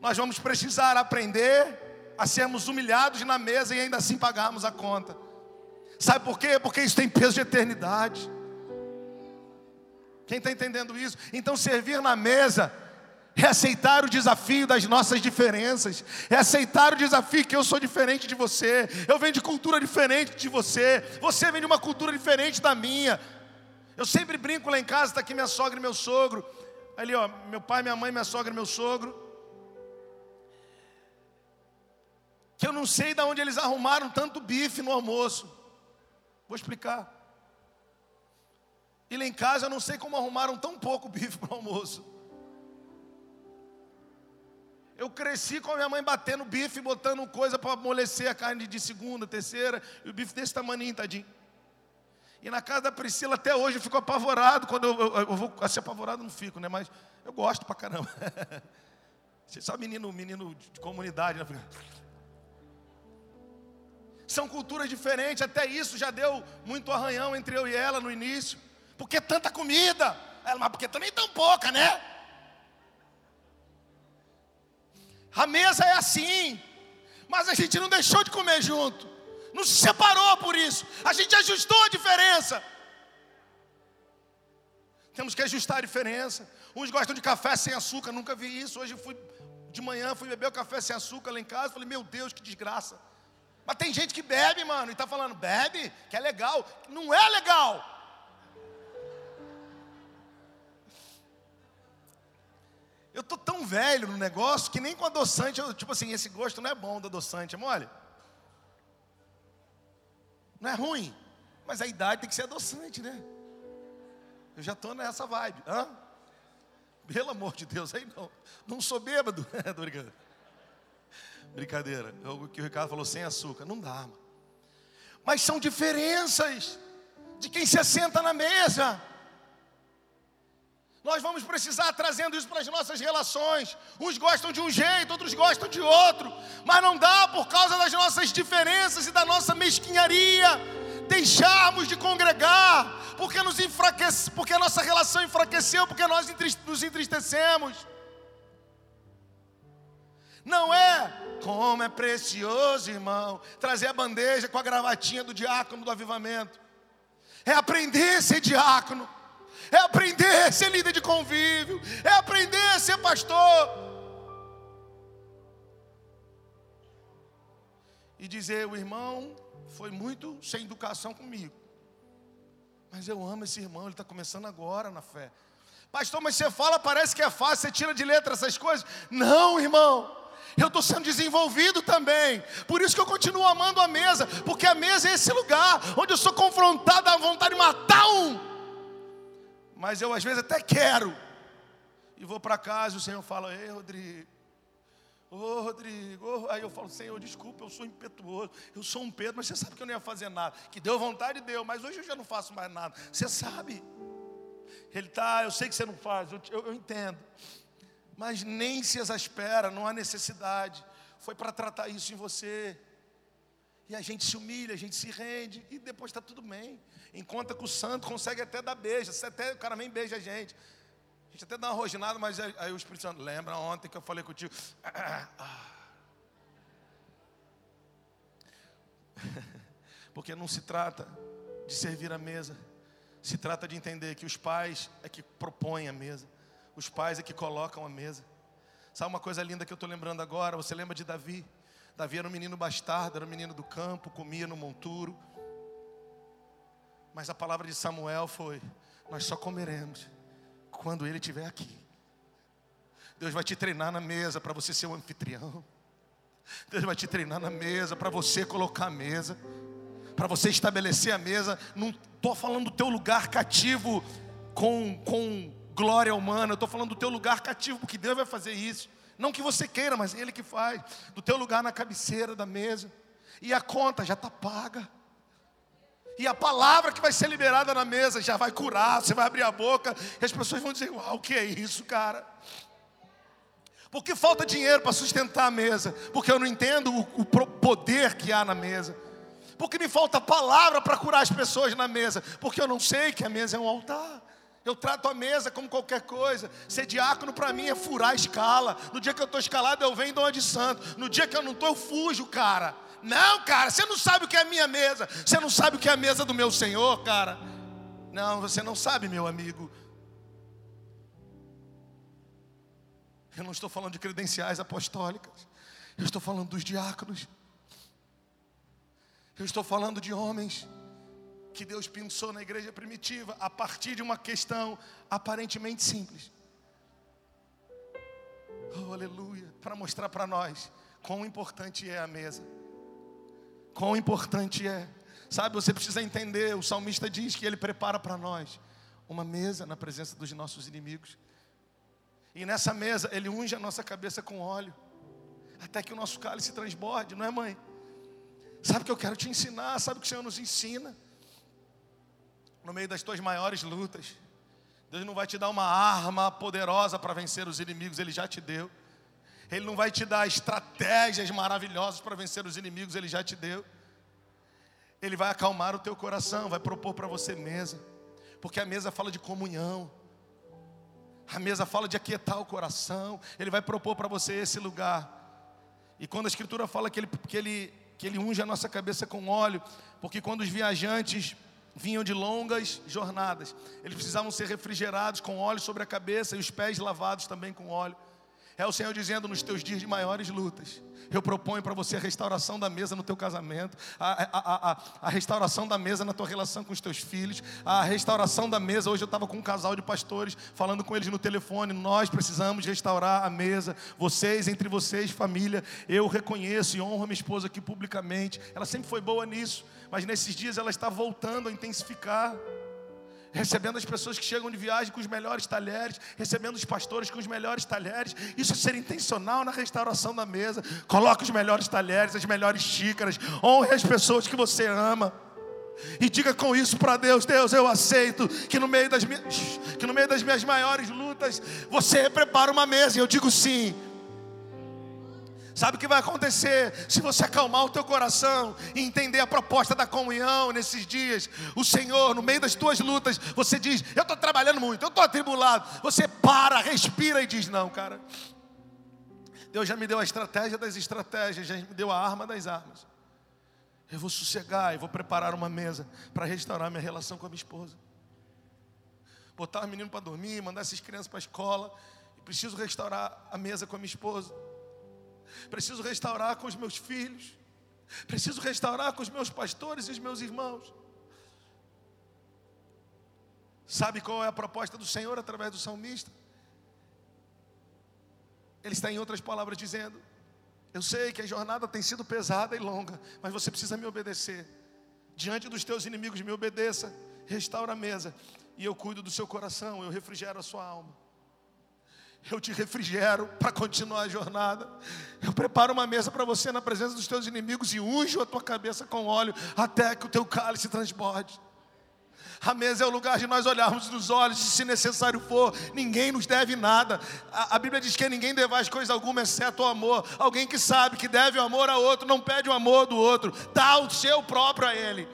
Nós vamos precisar aprender a sermos humilhados na mesa e ainda assim pagarmos a conta. Sabe por quê? Porque isso tem peso de eternidade. Quem está entendendo isso? Então, servir na mesa é aceitar o desafio das nossas diferenças, é aceitar o desafio que eu sou diferente de você, eu venho de cultura diferente de você, você vem de uma cultura diferente da minha. Eu sempre brinco lá em casa, está aqui minha sogra e meu sogro. Ali, ó, meu pai, minha mãe, minha sogra e meu sogro. Que eu não sei de onde eles arrumaram tanto bife no almoço. Vou explicar. E lá em casa eu não sei como arrumaram tão pouco bife para o almoço. Eu cresci com a minha mãe batendo bife, botando coisa para amolecer a carne de segunda, terceira, e o bife desse tamanho, tadinho. E na casa da Priscila até hoje eu fico apavorado. Quando eu, eu, eu vou assim, apavorado, não fico, né? Mas eu gosto pra caramba. Só menino, menino de comunidade, né? São culturas diferentes, até isso já deu muito arranhão entre eu e ela no início. Por que tanta comida? Ela, mas porque também tão pouca, né? A mesa é assim, mas a gente não deixou de comer junto não se separou por isso. A gente ajustou a diferença. Temos que ajustar a diferença. Uns gostam de café sem açúcar, nunca vi isso. Hoje fui de manhã, fui beber o café sem açúcar lá em casa, falei, meu Deus, que desgraça. Mas tem gente que bebe, mano, e está falando, bebe, que é legal. Não é legal. Eu tô tão velho no negócio que nem com adoçante, eu, tipo assim, esse gosto não é bom do adoçante, é mole? Não é ruim, mas a idade tem que ser adoçante, né? Eu já estou nessa vibe. Hã? Pelo amor de Deus, aí não. Não sou bêbado. Brincando. Brincadeira. É o que o Ricardo falou, sem açúcar. Não dá, mano. Mas são diferenças de quem se assenta na mesa. Nós vamos precisar trazendo isso para as nossas relações. Uns gostam de um jeito, outros gostam de outro. Mas não dá por causa das nossas diferenças e da nossa mesquinharia deixarmos de congregar, porque nos enfraquece, porque a nossa relação enfraqueceu, porque nós nos entristecemos. Não é como é precioso, irmão, trazer a bandeja com a gravatinha do diácono do avivamento. É aprender a ser diácono é aprender a ser líder de convívio, é aprender a ser pastor. E dizer: o irmão foi muito sem educação comigo, mas eu amo esse irmão, ele está começando agora na fé. Pastor, mas você fala, parece que é fácil, você tira de letra essas coisas. Não, irmão. Eu estou sendo desenvolvido também. Por isso que eu continuo amando a mesa, porque a mesa é esse lugar onde eu sou confrontado à vontade de matar um mas eu às vezes até quero, e vou para casa e o Senhor fala: Ei, Rodrigo, Ô Rodrigo, ô, aí eu falo, Senhor, desculpa, eu sou impetuoso, eu sou um Pedro, mas você sabe que eu não ia fazer nada. Que deu vontade, deu, mas hoje eu já não faço mais nada. Você sabe. Ele tá, eu sei que você não faz, eu, eu, eu entendo. Mas nem se exaspera, não há necessidade. Foi para tratar isso em você. E a gente se humilha, a gente se rende, e depois está tudo bem. Encontra com o santo, consegue até dar beijo, até o cara nem beija a gente. A gente até dá uma roginada, mas aí, o Espírito Santo, lembra ontem que eu falei contigo? Porque não se trata de servir a mesa, se trata de entender que os pais é que propõem a mesa, os pais é que colocam a mesa. Sabe uma coisa linda que eu estou lembrando agora? Você lembra de Davi? Davi era um menino bastardo, era um menino do campo, comia no monturo. Mas a palavra de Samuel foi: Nós só comeremos quando ele estiver aqui. Deus vai te treinar na mesa para você ser um anfitrião. Deus vai te treinar na mesa para você colocar a mesa, para você estabelecer a mesa. Não estou falando do teu lugar cativo com, com glória humana, estou falando do teu lugar cativo, porque Deus vai fazer isso. Não que você queira, mas Ele que faz. Do teu lugar na cabeceira da mesa. E a conta já está paga. E a palavra que vai ser liberada na mesa já vai curar, você vai abrir a boca e as pessoas vão dizer: Uau, o que é isso, cara? Porque falta dinheiro para sustentar a mesa, porque eu não entendo o, o poder que há na mesa, porque me falta palavra para curar as pessoas na mesa, porque eu não sei que a mesa é um altar. Eu trato a mesa como qualquer coisa. Ser diácono para mim é furar a escala. No dia que eu estou escalado, eu venho e dou de santo. No dia que eu não estou, eu fujo, cara. Não, cara, você não sabe o que é a minha mesa. Você não sabe o que é a mesa do meu Senhor, cara. Não, você não sabe, meu amigo. Eu não estou falando de credenciais apostólicas. Eu estou falando dos diáconos. Eu estou falando de homens que Deus pensou na igreja primitiva a partir de uma questão aparentemente simples. Oh, aleluia! Para mostrar para nós quão importante é a mesa. Quão importante é. Sabe, você precisa entender, o salmista diz que ele prepara para nós uma mesa na presença dos nossos inimigos. E nessa mesa ele unge a nossa cabeça com óleo, até que o nosso cálice transborde, não é, mãe? Sabe o que eu quero te ensinar? Sabe o que o Senhor nos ensina? No meio das tuas maiores lutas, Deus não vai te dar uma arma poderosa para vencer os inimigos, Ele já te deu. Ele não vai te dar estratégias maravilhosas para vencer os inimigos, Ele já te deu. Ele vai acalmar o teu coração, vai propor para você mesa, porque a mesa fala de comunhão, a mesa fala de aquietar o coração, Ele vai propor para você esse lugar. E quando a Escritura fala que ele, que, ele, que ele unge a nossa cabeça com óleo, porque quando os viajantes vinham de longas jornadas, eles precisavam ser refrigerados com óleo sobre a cabeça e os pés lavados também com óleo. É o Senhor dizendo nos teus dias de maiores lutas. Eu proponho para você a restauração da mesa no teu casamento, a, a, a, a, restauração da mesa na tua relação com os teus filhos, a restauração da mesa. Hoje eu estava com um casal de pastores, falando com eles no telefone. Nós precisamos restaurar a mesa. Vocês, entre vocês, família, eu reconheço e honro a minha esposa aqui publicamente. Ela sempre foi boa nisso, mas nesses dias ela está voltando a intensificar recebendo as pessoas que chegam de viagem com os melhores talheres, recebendo os pastores com os melhores talheres. Isso é ser intencional na restauração da mesa. Coloque os melhores talheres, as melhores xícaras, honre as pessoas que você ama. E diga com isso para Deus: Deus, eu aceito que no, meio das minhas, que no meio das minhas maiores lutas você prepara uma mesa. E eu digo sim. Sabe o que vai acontecer se você acalmar o teu coração e entender a proposta da comunhão nesses dias? O Senhor, no meio das tuas lutas, você diz: Eu estou trabalhando muito, eu estou atribulado. Você para, respira e diz: Não, cara. Deus já me deu a estratégia das estratégias, já me deu a arma das armas. Eu vou sossegar e vou preparar uma mesa para restaurar minha relação com a minha esposa. Botar o menino para dormir, mandar essas crianças para a escola. Preciso restaurar a mesa com a minha esposa preciso restaurar com os meus filhos, preciso restaurar com os meus pastores e os meus irmãos. Sabe qual é a proposta do Senhor através do salmista? Ele está, em outras palavras, dizendo: Eu sei que a jornada tem sido pesada e longa, mas você precisa me obedecer. Diante dos teus inimigos, me obedeça, restaura a mesa, e eu cuido do seu coração, eu refrigero a sua alma. Eu te refrigero para continuar a jornada. Eu preparo uma mesa para você na presença dos teus inimigos e unjo a tua cabeça com óleo até que o teu cálice transborde. A mesa é o lugar de nós olharmos nos olhos, e se necessário for, ninguém nos deve nada. A, a Bíblia diz que ninguém devaz coisa alguma exceto o amor. Alguém que sabe que deve o amor a outro, não pede o amor do outro, dá o seu próprio a ele.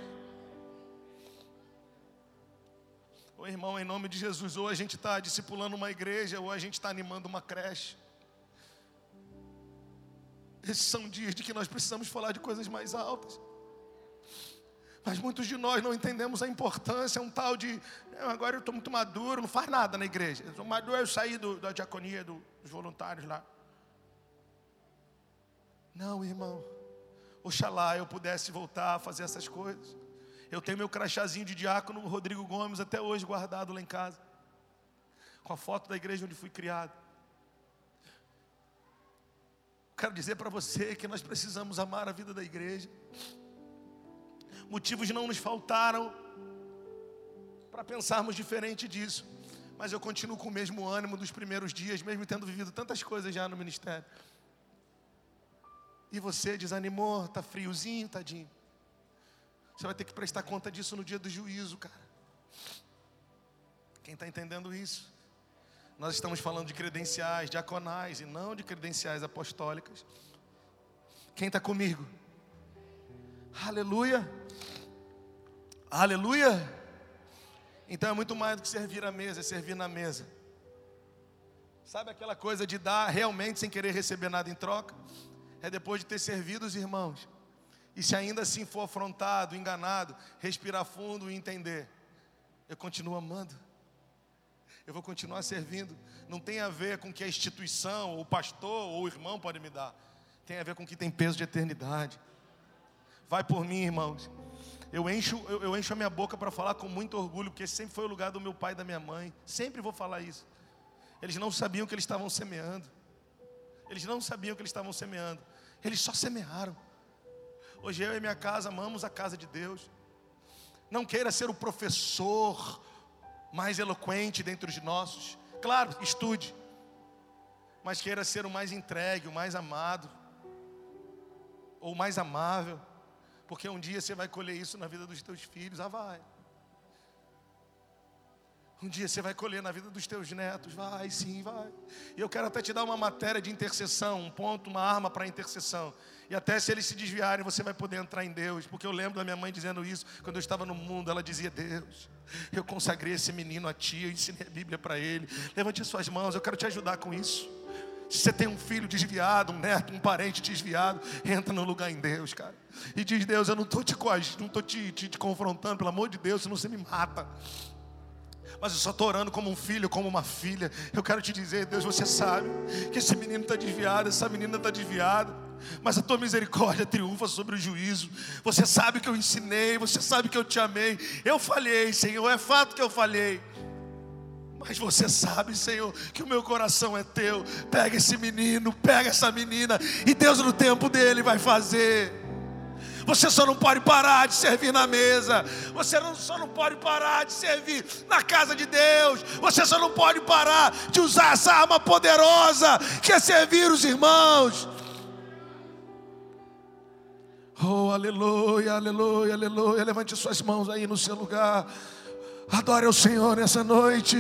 Ô irmão, em nome de Jesus, ou a gente está discipulando uma igreja, ou a gente está animando uma creche. Esses são dias de que nós precisamos falar de coisas mais altas. Mas muitos de nós não entendemos a importância, um tal de, agora eu estou muito maduro, não faz nada na igreja. Eu maduro, eu saí do, da diaconia, do, dos voluntários lá. Não, irmão. Oxalá eu pudesse voltar a fazer essas coisas. Eu tenho meu crachazinho de diácono Rodrigo Gomes até hoje guardado lá em casa. Com a foto da igreja onde fui criado. Quero dizer para você que nós precisamos amar a vida da igreja. Motivos não nos faltaram para pensarmos diferente disso. Mas eu continuo com o mesmo ânimo dos primeiros dias, mesmo tendo vivido tantas coisas já no ministério. E você desanimou, está friozinho, tadinho. Você vai ter que prestar conta disso no dia do juízo, cara. Quem está entendendo isso? Nós estamos falando de credenciais diaconais e não de credenciais apostólicas. Quem está comigo? Aleluia. Aleluia. Então é muito mais do que servir à mesa, é servir na mesa. Sabe aquela coisa de dar realmente sem querer receber nada em troca? É depois de ter servido os irmãos e se ainda assim for afrontado, enganado, respirar fundo e entender, eu continuo amando. Eu vou continuar servindo. Não tem a ver com que a instituição, ou o pastor, ou o irmão pode me dar. Tem a ver com que tem peso de eternidade. Vai por mim, irmãos. Eu encho, eu, eu encho a minha boca para falar com muito orgulho, porque sempre foi o lugar do meu pai e da minha mãe. Sempre vou falar isso. Eles não sabiam que eles estavam semeando. Eles não sabiam que eles estavam semeando. Eles só semearam. Hoje eu e minha casa amamos a casa de Deus. Não queira ser o professor mais eloquente dentre os nossos. Claro, estude. Mas queira ser o mais entregue, o mais amado. Ou o mais amável. Porque um dia você vai colher isso na vida dos teus filhos. Ah, vai. Um dia você vai colher na vida dos teus netos, vai, sim, vai. E eu quero até te dar uma matéria de intercessão, um ponto, uma arma para intercessão. E até se eles se desviarem, você vai poder entrar em Deus. Porque eu lembro da minha mãe dizendo isso quando eu estava no mundo. Ela dizia: Deus, eu consagrei esse menino a ti, eu ensinei a Bíblia para ele. Levante as suas mãos, eu quero te ajudar com isso. Se você tem um filho desviado, um neto, um parente desviado, entra no lugar em Deus, cara. E diz: Deus, eu não estou te, não estou te, te, te confrontando, pelo amor de Deus, senão você me mata mas eu só estou orando como um filho, como uma filha. Eu quero te dizer, Deus, você sabe que esse menino está desviado, essa menina está desviada. Mas a tua misericórdia triunfa sobre o juízo. Você sabe que eu ensinei, você sabe que eu te amei. Eu falhei, Senhor, é fato que eu falhei. Mas você sabe, Senhor, que o meu coração é teu. Pega esse menino, pega essa menina, e Deus no tempo dele vai fazer. Você só não pode parar de servir na mesa. Você não, só não pode parar de servir na casa de Deus. Você só não pode parar de usar essa arma poderosa que é servir os irmãos. Oh, aleluia, aleluia, aleluia. Levante suas mãos aí no seu lugar. Adore ao Senhor nessa noite.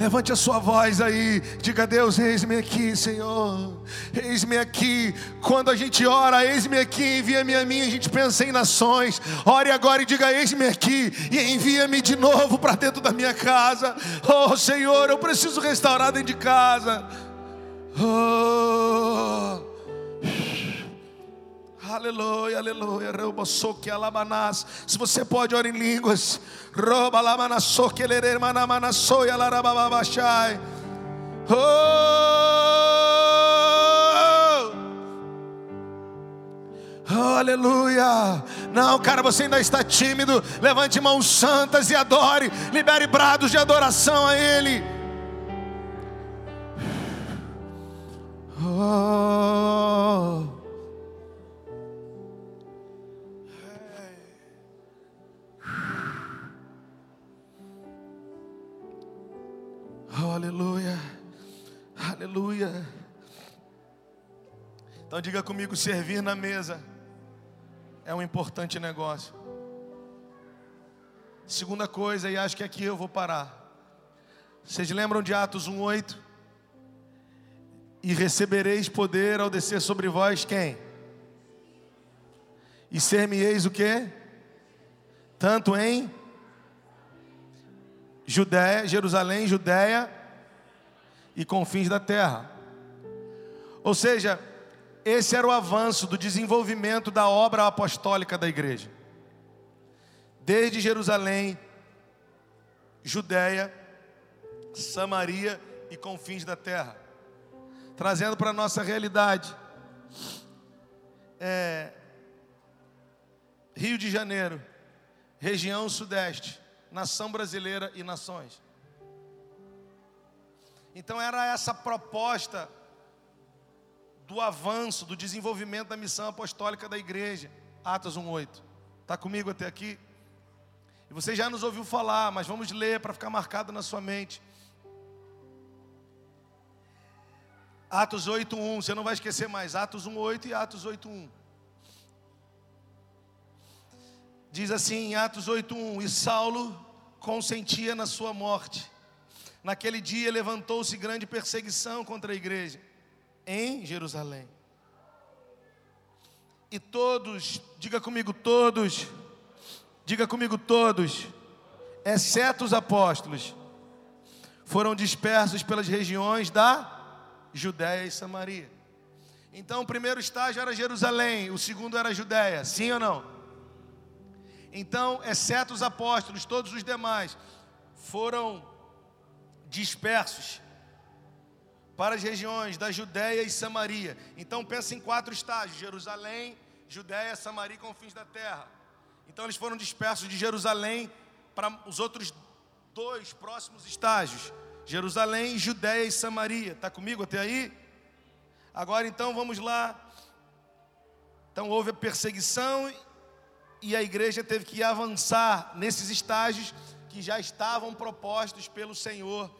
Levante a sua voz aí, diga a Deus: Eis-me aqui, Senhor, eis-me aqui. Quando a gente ora, eis-me aqui, envia-me a mim, a gente pensa em nações. Ore agora e diga: Eis-me aqui, e envia-me de novo para dentro da minha casa. Oh Senhor, eu preciso restaurar dentro de casa. Oh. Aleluia, aleluia. Reubosoque alabanás. Se você pode, ore em línguas. Roba lamanasoque leremanamanasoi alarababachai. Oh! Oh, aleluia. Não, cara, você ainda está tímido. Levante mãos santas e adore. Libere brados de adoração a Ele. Oh. Aleluia. Então diga comigo: servir na mesa é um importante negócio. Segunda coisa, e acho que aqui eu vou parar. Vocês lembram de Atos 1:8? E recebereis poder ao descer sobre vós quem? E ser-me-eis o quê? Tanto em Judéia, Jerusalém, Judéia e confins da terra. Ou seja, esse era o avanço do desenvolvimento da obra apostólica da igreja. Desde Jerusalém, Judéia, Samaria e confins da terra. Trazendo para a nossa realidade. É, Rio de Janeiro, região sudeste, nação brasileira e nações. Então era essa proposta do avanço, do desenvolvimento da missão apostólica da igreja. Atos 1:8. Está comigo até aqui? E você já nos ouviu falar, mas vamos ler para ficar marcado na sua mente. Atos 8:1, você não vai esquecer mais. Atos 1:8 e Atos 8:1. Diz assim em Atos 8:1, e Saulo consentia na sua morte. Naquele dia levantou-se grande perseguição contra a igreja em Jerusalém. E todos, diga comigo todos, diga comigo todos, exceto os apóstolos, foram dispersos pelas regiões da Judéia e Samaria. Então, o primeiro estágio era Jerusalém, o segundo era Judéia, sim ou não? Então, exceto os apóstolos, todos os demais foram dispersos para as regiões da Judéia e Samaria. Então pensa em quatro estágios: Jerusalém, Judéia, Samaria e confins da terra. Então eles foram dispersos de Jerusalém para os outros dois próximos estágios: Jerusalém, Judéia e Samaria. Está comigo até aí? Agora então vamos lá. Então houve a perseguição e a igreja teve que avançar nesses estágios que já estavam propostos pelo Senhor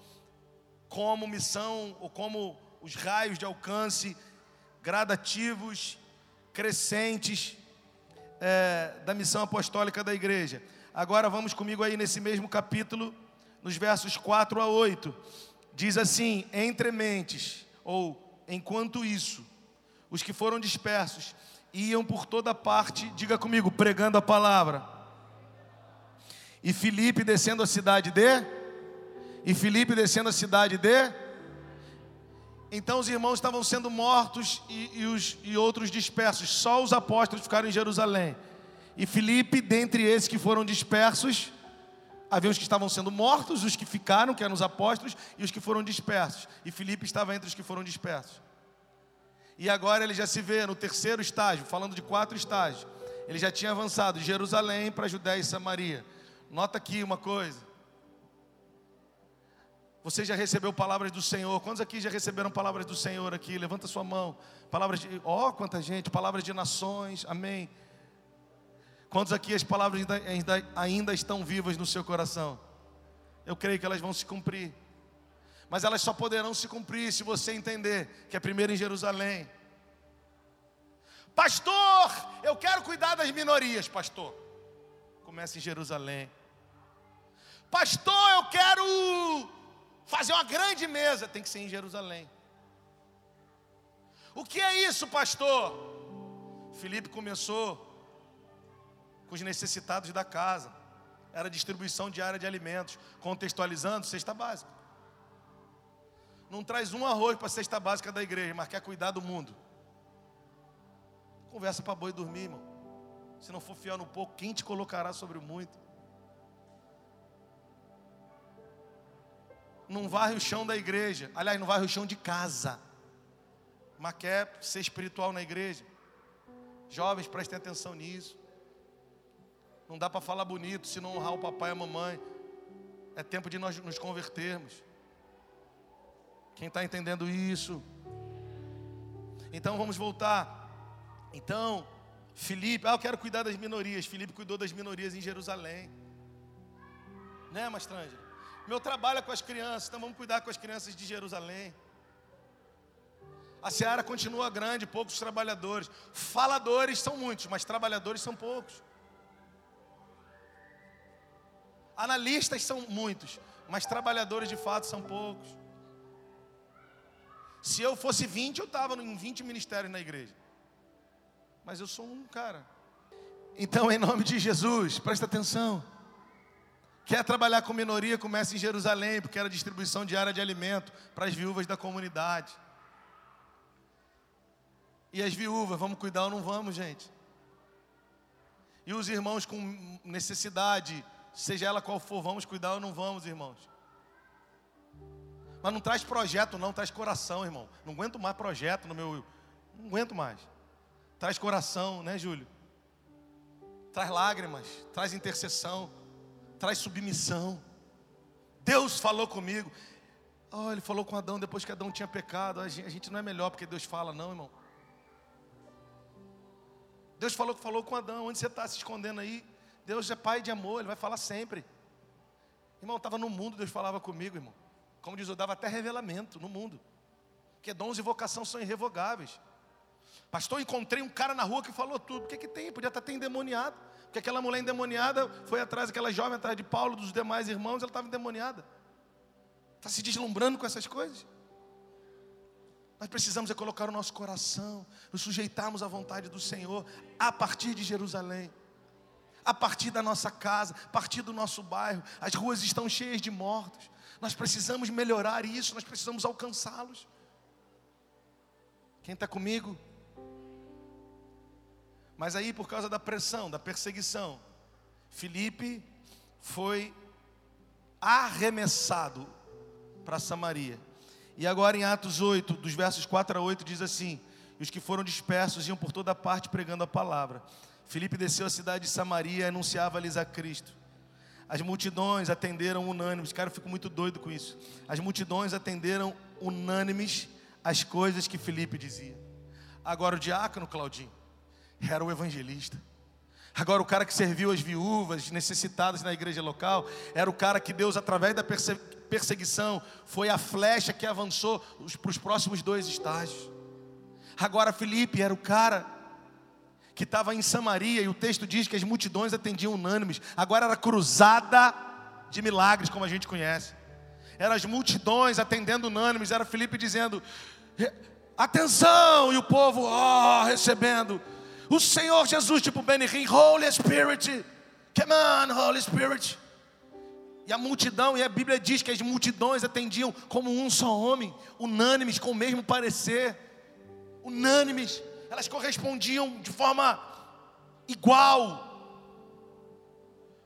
como missão ou como os raios de alcance gradativos, crescentes é, da missão apostólica da igreja. Agora vamos comigo aí nesse mesmo capítulo, nos versos 4 a 8. Diz assim: entre mentes, ou enquanto isso, os que foram dispersos iam por toda parte, diga comigo, pregando a palavra. E Filipe descendo a cidade de e Filipe descendo a cidade de. Então os irmãos estavam sendo mortos e, e, os, e outros dispersos. Só os apóstolos ficaram em Jerusalém. E Filipe, dentre esses que foram dispersos, havia os que estavam sendo mortos, os que ficaram, que eram os apóstolos, e os que foram dispersos. E Filipe estava entre os que foram dispersos. E agora ele já se vê no terceiro estágio, falando de quatro estágios. Ele já tinha avançado de Jerusalém para Judéia e Samaria. Nota aqui uma coisa. Você já recebeu palavras do Senhor? Quantos aqui já receberam palavras do Senhor aqui? Levanta sua mão. Palavras de, ó, oh, quanta gente, palavras de nações. Amém. Quantos aqui as palavras ainda, ainda, ainda estão vivas no seu coração? Eu creio que elas vão se cumprir. Mas elas só poderão se cumprir se você entender que é primeiro em Jerusalém. Pastor, eu quero cuidar das minorias, pastor. Começa em Jerusalém. Pastor, eu quero Fazer uma grande mesa tem que ser em Jerusalém. O que é isso, pastor? Filipe começou com os necessitados da casa. Era distribuição diária de alimentos, contextualizando cesta básica. Não traz um arroz para a cesta básica da igreja, mas quer cuidar do mundo. Conversa para boi dormir, irmão. Se não for fiel no pouco, quem te colocará sobre o muito? não varre o chão da igreja. Aliás, não varre o chão de casa. Mas quer ser espiritual na igreja. Jovens, prestem atenção nisso. Não dá para falar bonito se não honrar o papai e a mamãe. É tempo de nós nos convertermos. Quem está entendendo isso? Então vamos voltar. Então, Felipe, ah, eu quero cuidar das minorias. Felipe cuidou das minorias em Jerusalém. Né, Mastranja? Meu trabalho é com as crianças, então vamos cuidar com as crianças de Jerusalém. A seara continua grande, poucos trabalhadores. Faladores são muitos, mas trabalhadores são poucos. Analistas são muitos, mas trabalhadores de fato são poucos. Se eu fosse 20, eu estava em 20 ministérios na igreja. Mas eu sou um cara. Então, em nome de Jesus, presta atenção. Quer trabalhar com minoria, comece em Jerusalém, porque era distribuição diária de alimento para as viúvas da comunidade. E as viúvas, vamos cuidar ou não vamos, gente? E os irmãos com necessidade, seja ela qual for, vamos cuidar ou não vamos, irmãos? Mas não traz projeto, não, traz coração, irmão. Não aguento mais projeto no meu. Não aguento mais. Traz coração, né, Júlio? Traz lágrimas, traz intercessão, traz submissão. Deus falou comigo. Oh, ele falou com Adão depois que Adão tinha pecado. A gente, não é melhor porque Deus fala, não, irmão. Deus falou que falou com Adão. Onde você está se escondendo aí? Deus é pai de amor, Ele vai falar sempre. Irmão, estava no mundo, Deus falava comigo, irmão. Como diz, eu dava até revelamento no mundo. Porque dons e vocação são irrevogáveis. Pastor, encontrei um cara na rua que falou tudo. O que, que tem? Podia estar até endemoniado. Porque aquela mulher endemoniada foi atrás, aquela jovem atrás de Paulo, dos demais irmãos, ela estava endemoniada. Está se deslumbrando com essas coisas. Nós precisamos é colocar o nosso coração, nos sujeitarmos à vontade do Senhor a partir de Jerusalém, a partir da nossa casa, a partir do nosso bairro. As ruas estão cheias de mortos. Nós precisamos melhorar isso, nós precisamos alcançá-los. Quem está comigo? Mas aí, por causa da pressão, da perseguição, Felipe foi arremessado para Samaria. E agora em Atos 8, dos versos 4 a 8, diz assim: E os que foram dispersos iam por toda parte pregando a palavra. Filipe desceu à cidade de Samaria e anunciava-lhes a Cristo. As multidões atenderam unânimes, cara, eu fico muito doido com isso. As multidões atenderam unânimes as coisas que Filipe dizia. Agora o diácono Claudinho era o evangelista. Agora, o cara que serviu as viúvas necessitadas na igreja local era o cara que Deus, através da perseguição foi a flecha que avançou para os próximos dois estágios. Agora Felipe era o cara que estava em Samaria e o texto diz que as multidões atendiam unânimes. Agora era cruzada de milagres, como a gente conhece. Eram as multidões atendendo unânimes. Era Felipe dizendo: atenção! E o povo, oh, recebendo. O Senhor Jesus, tipo Benny Holy Spirit, come on, Holy Spirit. E a multidão, e a Bíblia diz que as multidões atendiam como um só homem, unânimes, com o mesmo parecer, unânimes, elas correspondiam de forma igual.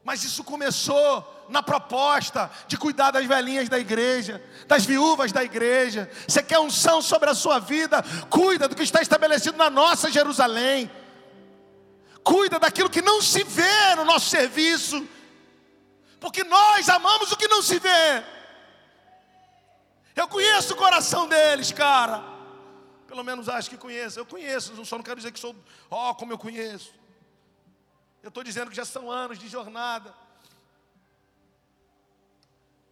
Mas isso começou na proposta de cuidar das velhinhas da igreja, das viúvas da igreja. Você quer unção sobre a sua vida? Cuida do que está estabelecido na nossa Jerusalém. Cuida daquilo que não se vê no nosso serviço porque nós amamos o que não se vê. Eu conheço o coração deles, cara. Pelo menos acho que conheço. Eu conheço, só não quero dizer que sou, ó, oh, como eu conheço. Eu estou dizendo que já são anos de jornada.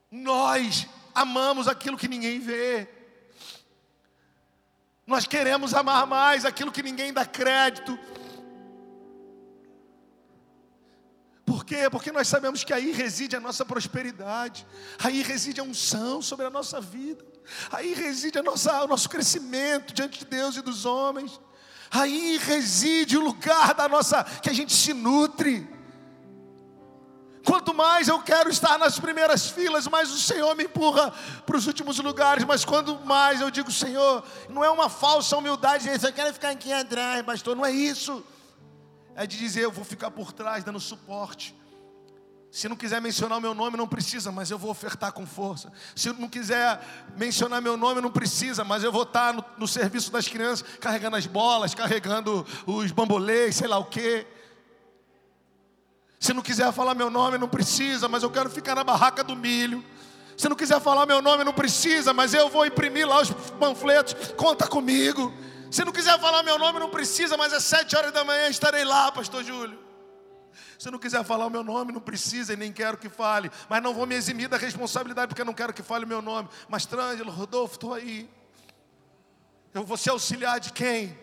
Nós amamos aquilo que ninguém vê. Nós queremos amar mais aquilo que ninguém dá crédito. Por quê? Porque nós sabemos que aí reside a nossa prosperidade, aí reside a unção sobre a nossa vida, aí reside a nossa, o nosso crescimento diante de Deus e dos homens, aí reside o lugar da nossa que a gente se nutre. Quanto mais eu quero estar nas primeiras filas, mais o Senhor me empurra para os últimos lugares. Mas quando mais eu digo, Senhor, não é uma falsa humildade, eu quero ficar aqui atrás, pastor, não é isso é de dizer: eu vou ficar por trás dando suporte. Se não quiser mencionar o meu nome, não precisa, mas eu vou ofertar com força. Se não quiser mencionar meu nome, não precisa, mas eu vou estar no, no serviço das crianças, carregando as bolas, carregando os bambolês, sei lá o quê. Se não quiser falar meu nome, não precisa, mas eu quero ficar na barraca do milho. Se não quiser falar meu nome, não precisa, mas eu vou imprimir lá os panfletos, conta comigo. Se não quiser falar meu nome, não precisa, mas às sete horas da manhã estarei lá, pastor Júlio. Se não quiser falar o meu nome, não precisa e nem quero que fale. Mas não vou me eximir da responsabilidade porque não quero que fale o meu nome. Mas Trângelo, Rodolfo, estou aí. Eu vou ser auxiliar de quem?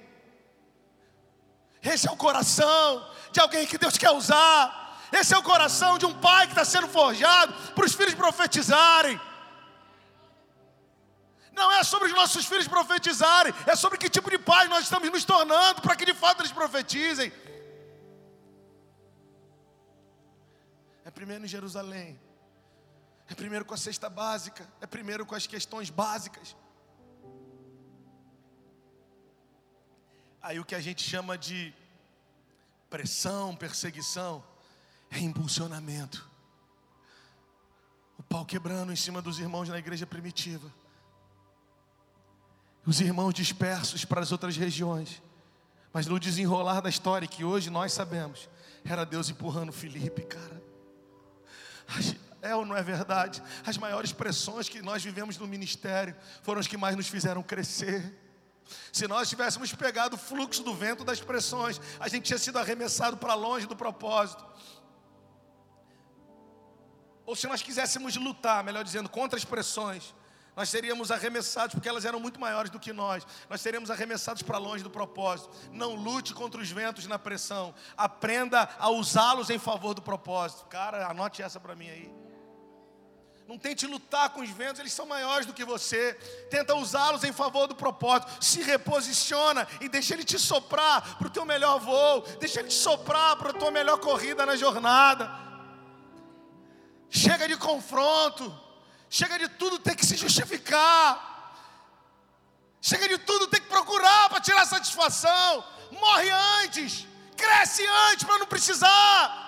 Esse é o coração de alguém que Deus quer usar. Esse é o coração de um pai que está sendo forjado para os filhos profetizarem. Não é sobre os nossos filhos profetizarem, é sobre que tipo de pai nós estamos nos tornando para que de fato eles profetizem. É primeiro em Jerusalém, é primeiro com a cesta básica, é primeiro com as questões básicas. Aí o que a gente chama de pressão, perseguição, é impulsionamento. O pau quebrando em cima dos irmãos na igreja primitiva. Os irmãos dispersos para as outras regiões. Mas no desenrolar da história, que hoje nós sabemos, era Deus empurrando Felipe, cara. É ou não é verdade? As maiores pressões que nós vivemos no ministério foram as que mais nos fizeram crescer. Se nós tivéssemos pegado o fluxo do vento das pressões, a gente tinha sido arremessado para longe do propósito. Ou se nós quiséssemos lutar, melhor dizendo, contra as pressões, nós seríamos arremessados, porque elas eram muito maiores do que nós. Nós seríamos arremessados para longe do propósito. Não lute contra os ventos na pressão. Aprenda a usá-los em favor do propósito. Cara, anote essa para mim aí. Não tente lutar com os ventos, eles são maiores do que você. Tenta usá-los em favor do propósito. Se reposiciona e deixa ele te soprar para o teu melhor voo. Deixa ele te soprar para a tua melhor corrida na jornada. Chega de confronto. Chega de tudo ter que se justificar. Chega de tudo ter que procurar para tirar satisfação. Morre antes. Cresce antes para não precisar.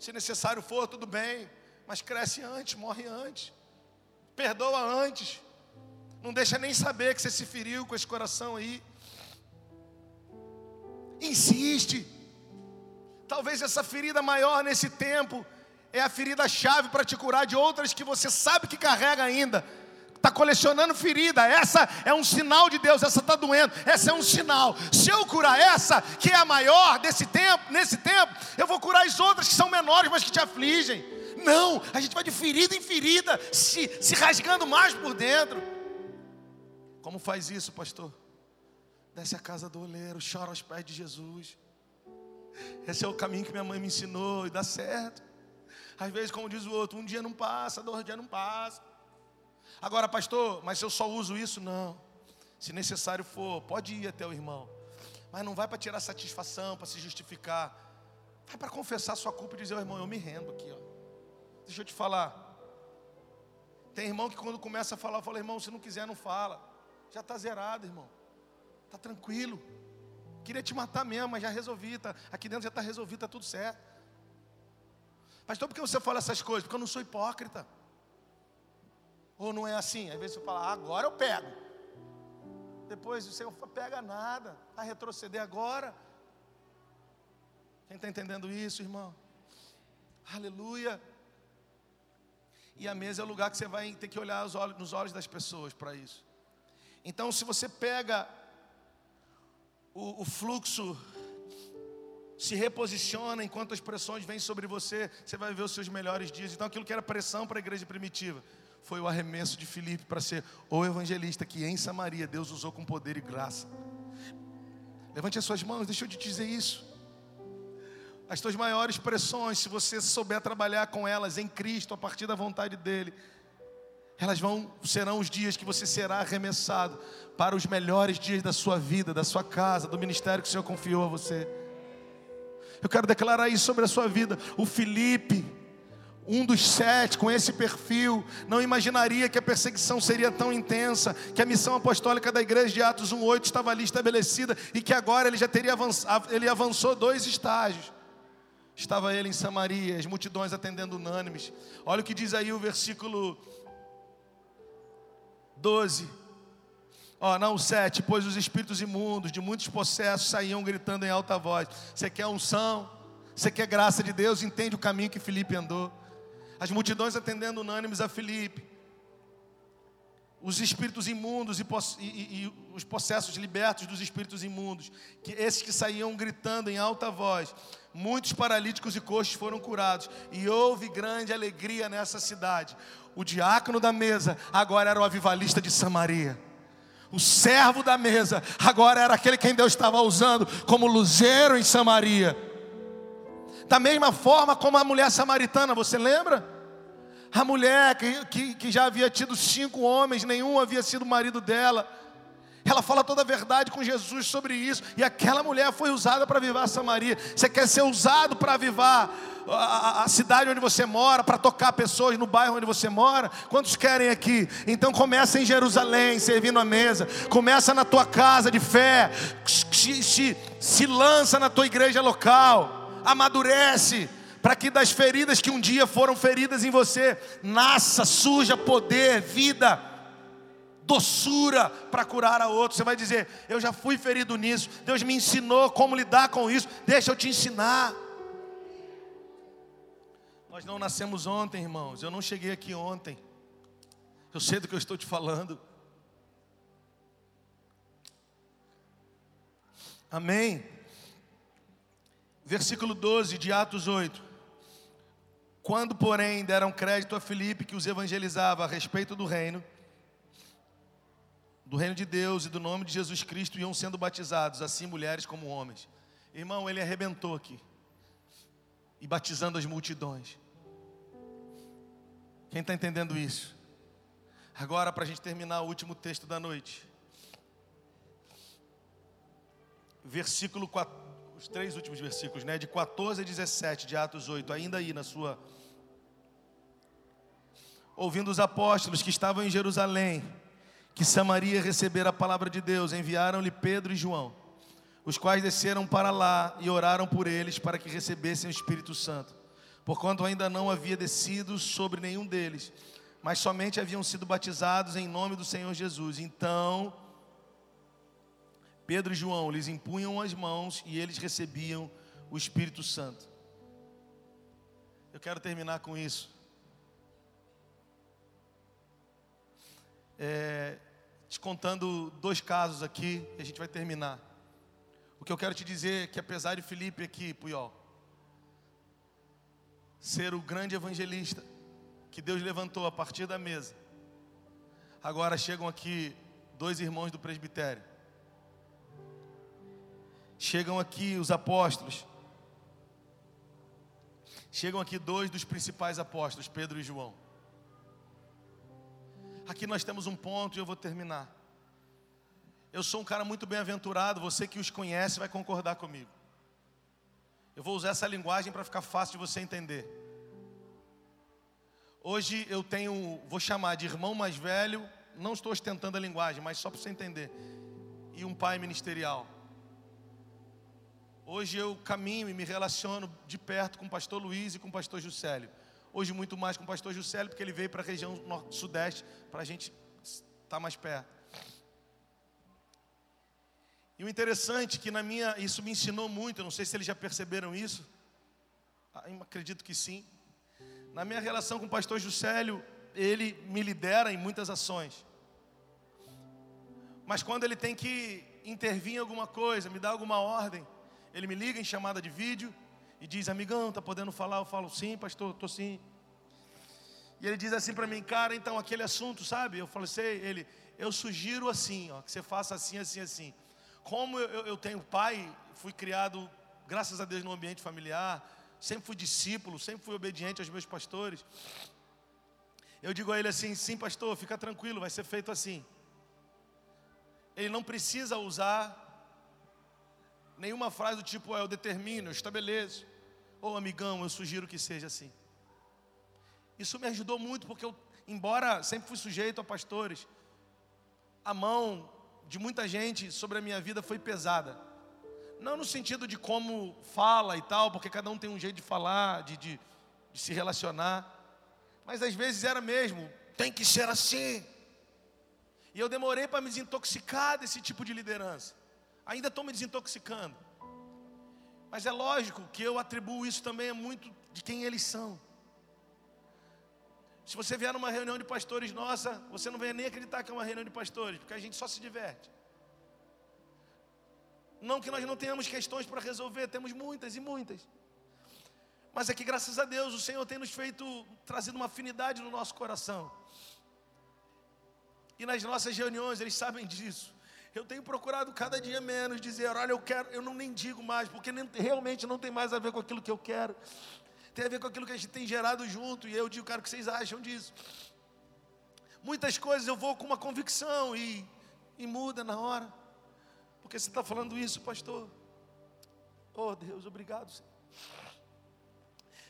Se necessário for, tudo bem. Mas cresce antes, morre antes. Perdoa antes. Não deixa nem saber que você se feriu com esse coração aí. Insiste. Talvez essa ferida maior nesse tempo é a ferida chave para te curar de outras que você sabe que carrega ainda está colecionando ferida. Essa é um sinal de Deus. Essa está doendo. Essa é um sinal. Se eu curar essa, que é a maior desse tempo, nesse tempo, eu vou curar as outras que são menores, mas que te afligem. Não, a gente vai de ferida em ferida, se, se rasgando mais por dentro. Como faz isso, pastor? Desce a casa do oleiro, chora aos pés de Jesus. Esse é o caminho que minha mãe me ensinou e dá certo. Às vezes, como diz o outro, um dia não passa, dois dias não passa. Agora, pastor, mas eu só uso isso? Não. Se necessário for, pode ir até o irmão. Mas não vai para tirar satisfação, para se justificar. Vai para confessar sua culpa e dizer, oh, irmão, eu me rendo aqui. Ó. Deixa eu te falar. Tem irmão que quando começa a falar, fala, irmão, se não quiser, não fala. Já está zerado, irmão. Está tranquilo. Queria te matar mesmo, mas já resolvi. Tá, aqui dentro já está resolvido, está tudo certo. Pastor, por que você fala essas coisas? Porque eu não sou hipócrita. Ou não é assim? Às vezes você fala, agora eu pego. Depois você não pega nada, vai retroceder agora. Quem está entendendo isso, irmão? Aleluia. E a mesa é o lugar que você vai ter que olhar nos olhos das pessoas para isso. Então, se você pega o, o fluxo, se reposiciona enquanto as pressões vêm sobre você, você vai ver os seus melhores dias. Então, aquilo que era pressão para a igreja primitiva, foi o arremesso de Filipe para ser o evangelista que em Samaria Deus usou com poder e graça. Levante as suas mãos, deixa eu te dizer isso. As tuas maiores pressões, se você souber trabalhar com elas em Cristo, a partir da vontade dEle, elas vão serão os dias que você será arremessado para os melhores dias da sua vida, da sua casa, do ministério que o Senhor confiou a você. Eu quero declarar isso sobre a sua vida. O Felipe, um dos sete com esse perfil não imaginaria que a perseguição seria tão intensa, que a missão apostólica da igreja de Atos 1:8 estava ali estabelecida e que agora ele já teria avançado, ele avançou dois estágios. Estava ele em Samaria, as multidões atendendo unânimes. Olha o que diz aí o versículo 12. Ó, oh, não, 7, pois os espíritos imundos de muitos possessos saíam gritando em alta voz. Você quer unção? Você quer graça de Deus? Entende o caminho que Felipe andou. As multidões atendendo unânimes a Filipe. os espíritos imundos e, e, e, os possessos libertos dos espíritos imundos, que esses que saíam gritando em alta voz, muitos paralíticos e coxos foram curados, e houve grande alegria nessa cidade. O diácono da mesa agora era o avivalista de Samaria. O servo da mesa agora era aquele quem Deus estava usando como luzeiro em Samaria. Da mesma forma como a mulher samaritana, você lembra? A mulher que, que, que já havia tido cinco homens, nenhum havia sido marido dela. Ela fala toda a verdade com Jesus sobre isso. E aquela mulher foi usada para avivar Samaria. Você quer ser usado para avivar a, a, cidade onde você mora, para tocar pessoas no bairro onde você mora? Quantos querem aqui? Então começa em Jerusalém, servindo a mesa. Começa na tua casa de fé. Se, se, se lança na tua igreja local. Amadurece para que das feridas que um dia foram feridas em você, nasça, surja poder, vida, doçura para curar a outro. Você vai dizer: Eu já fui ferido nisso, Deus me ensinou como lidar com isso, deixa eu te ensinar. Nós não nascemos ontem, irmãos, eu não cheguei aqui ontem, eu sei do que eu estou te falando. Amém. Versículo 12 de Atos 8. Quando, porém, deram crédito a Filipe, que os evangelizava a respeito do reino, do reino de Deus e do nome de Jesus Cristo, iam sendo batizados, assim mulheres como homens. Irmão, ele arrebentou aqui, e batizando as multidões. Quem está entendendo isso? Agora, para a gente terminar o último texto da noite, versículo 4, os três últimos versículos, né, de 14 a 17 de Atos 8, ainda aí na sua ouvindo os apóstolos que estavam em Jerusalém, que Samaria recebera a palavra de Deus, enviaram-lhe Pedro e João, os quais desceram para lá e oraram por eles para que recebessem o Espírito Santo, porquanto ainda não havia descido sobre nenhum deles, mas somente haviam sido batizados em nome do Senhor Jesus. Então, Pedro e João lhes impunham as mãos e eles recebiam o Espírito Santo. Eu quero terminar com isso. é, te contando dois casos aqui e a gente vai terminar. O que eu quero te dizer é que apesar de Felipe aqui, Puyol, ser o grande evangelista que Deus levantou a partir da mesa, agora chegam aqui dois irmãos do presbitério. Chegam aqui os apóstolos. Chegam aqui dois dos principais apóstolos, Pedro e João. Aqui nós temos um ponto e eu vou terminar. Eu sou um cara muito bem-aventurado, você que os conhece vai concordar comigo. Eu vou usar essa linguagem para ficar fácil de você entender. Hoje eu tenho, vou chamar de irmão mais velho, não estou ostentando a linguagem, mas só para você entender. E um pai ministerial. Hoje eu caminho e me relaciono de perto com o pastor Luiz e com o pastor Juscelio. Hoje muito mais com o pastor Juscelio, porque ele veio para a região sudeste, para a gente estar tá mais perto. E o interessante é que na minha, isso me ensinou muito, não sei se eles já perceberam isso. Ah, acredito que sim. Na minha relação com o pastor Juscelio, ele me lidera em muitas ações. Mas quando ele tem que intervir em alguma coisa, me dar alguma ordem, ele me liga em chamada de vídeo e diz: Amigão, tá podendo falar? Eu falo: Sim, pastor, estou sim. E ele diz assim para mim: Cara, então aquele assunto, sabe? Eu falo: Sei. Ele: Eu sugiro assim, ó, que você faça assim, assim, assim. Como eu, eu tenho pai, fui criado, graças a Deus, no ambiente familiar, sempre fui discípulo, sempre fui obediente aos meus pastores. Eu digo a ele assim: Sim, pastor, fica tranquilo, vai ser feito assim. Ele não precisa usar nenhuma frase do tipo, é, eu determino, eu estabeleço. Ou amigão, eu sugiro que seja assim. Isso me ajudou muito, porque eu, embora sempre fui sujeito a pastores, a mão de muita gente sobre a minha vida foi pesada. Não no sentido de como fala e tal, porque cada um tem um jeito de falar, de, de, de se relacionar. Mas às vezes era mesmo, tem que ser assim. E eu demorei para me desintoxicar desse tipo de liderança. Ainda estou me desintoxicando. Mas é lógico que eu atribuo isso também a muito de quem eles são. Se você vier numa reunião de pastores nossa, você não vai nem acreditar que é uma reunião de pastores, porque a gente só se diverte. Não que nós não tenhamos questões para resolver, temos muitas e muitas. Mas é que graças a Deus o Senhor tem nos feito, trazido uma afinidade no nosso coração. E nas nossas reuniões, eles sabem disso. Eu tenho procurado cada dia menos dizer, olha, eu quero, eu não nem digo mais, porque nem, realmente não tem mais a ver com aquilo que eu quero. Tem a ver com aquilo que a gente tem gerado junto, e eu digo, cara, o que vocês acham disso? Muitas coisas eu vou com uma convicção e, e muda na hora. Porque você está falando isso, pastor? Oh Deus, obrigado, Senhor.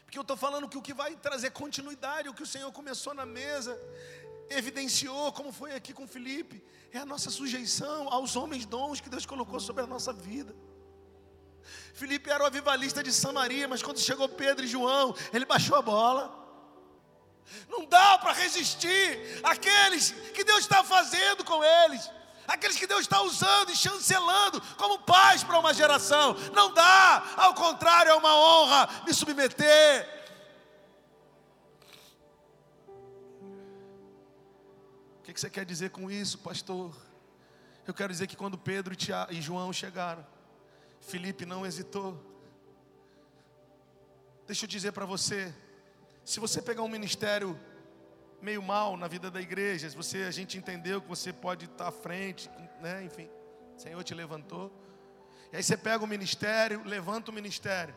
Porque eu estou falando que o que vai trazer continuidade, o que o Senhor começou na mesa, evidenciou, como foi aqui com Felipe, é a nossa sujeição aos homens dons que Deus colocou sobre a nossa vida. Felipe era o avivalista de Samaria, mas quando chegou Pedro e João, ele baixou a bola. Não dá para resistir àqueles que Deus está fazendo com eles, aqueles que Deus está usando e chancelando como pais para uma geração. Não dá, ao contrário, é uma honra me submeter. O que você quer dizer com isso, pastor? Eu quero dizer que quando Pedro e João chegaram, Felipe não hesitou. Deixa eu dizer para você, se você pegar um ministério meio mal na vida da igreja, se você a gente entendeu que você pode estar à frente, né, enfim, o Senhor te levantou. E aí você pega o ministério, levanta o ministério.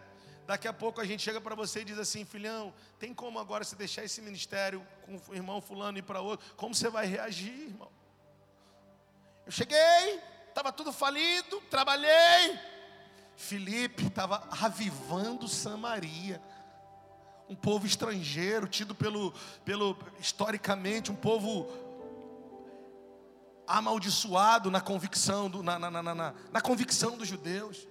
Daqui a pouco a gente chega para você e diz assim, filhão, tem como agora você deixar esse ministério com o irmão fulano ir para outro? Como você vai reagir, irmão? Eu cheguei, estava tudo falido, trabalhei. Felipe estava avivando Samaria um povo estrangeiro, tido pelo, pelo historicamente um povo amaldiçoado na convicção, do, na, na, na, na, na convicção dos judeus.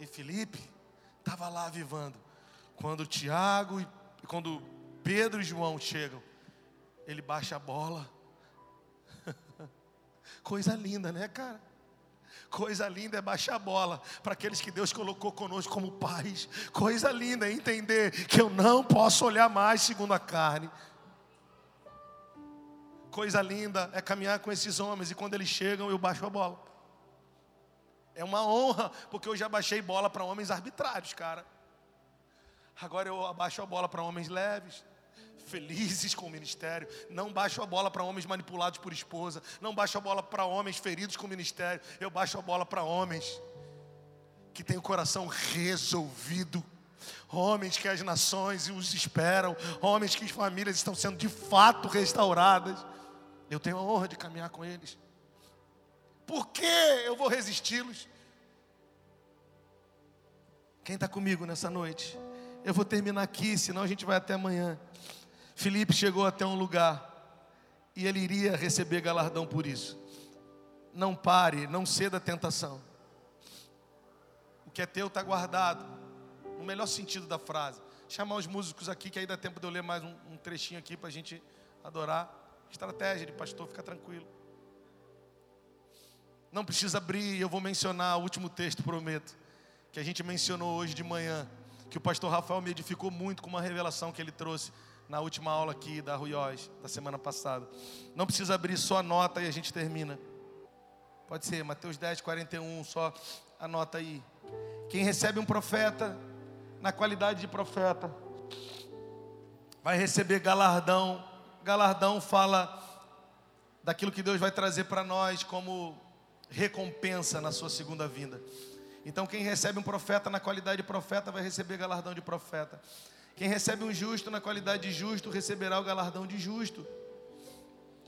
E Felipe estava lá avivando. Quando Tiago e quando Pedro e João chegam, ele baixa a bola. Coisa linda, né, cara? Coisa linda é baixar a bola para aqueles que Deus colocou conosco como pais. Coisa linda é entender que eu não posso olhar mais segundo a carne. Coisa linda é caminhar com esses homens e quando eles chegam eu baixo a bola. É uma honra, porque eu já baixei bola para homens arbitrários, cara. Agora eu abaixo a bola para homens leves felizes com o ministério. Não baixo a bola para homens manipulados por esposa. Não baixo a bola para homens feridos com o ministério. Eu baixo a bola para homens que têm o coração resolvido. Homens que as nações os esperam. Homens que as famílias estão sendo de fato restauradas. Eu tenho a honra de caminhar com eles. Por que eu vou resisti-los? Quem está comigo nessa noite? Eu vou terminar aqui, senão a gente vai até amanhã. Filipe chegou até um lugar e ele iria receber galardão por isso. Não pare, não ceda à tentação. O que é teu está guardado, no melhor sentido da frase. Chamar os músicos aqui, que aí dá tempo de eu ler mais um, um trechinho aqui para a gente adorar. Estratégia de pastor, fica tranquilo. Não precisa abrir, eu vou mencionar o último texto, prometo, que a gente mencionou hoje de manhã, que o pastor Rafael me edificou muito com uma revelação que ele trouxe na última aula aqui da Ruiós, da semana passada. Não precisa abrir só a nota e a gente termina. Pode ser, Mateus 10, 41, só anota aí. Quem recebe um profeta, na qualidade de profeta, vai receber galardão. Galardão fala daquilo que Deus vai trazer para nós como recompensa na sua segunda vinda. Então, quem recebe um profeta na qualidade de profeta vai receber galardão de profeta. Quem recebe um justo na qualidade de justo receberá o galardão de justo.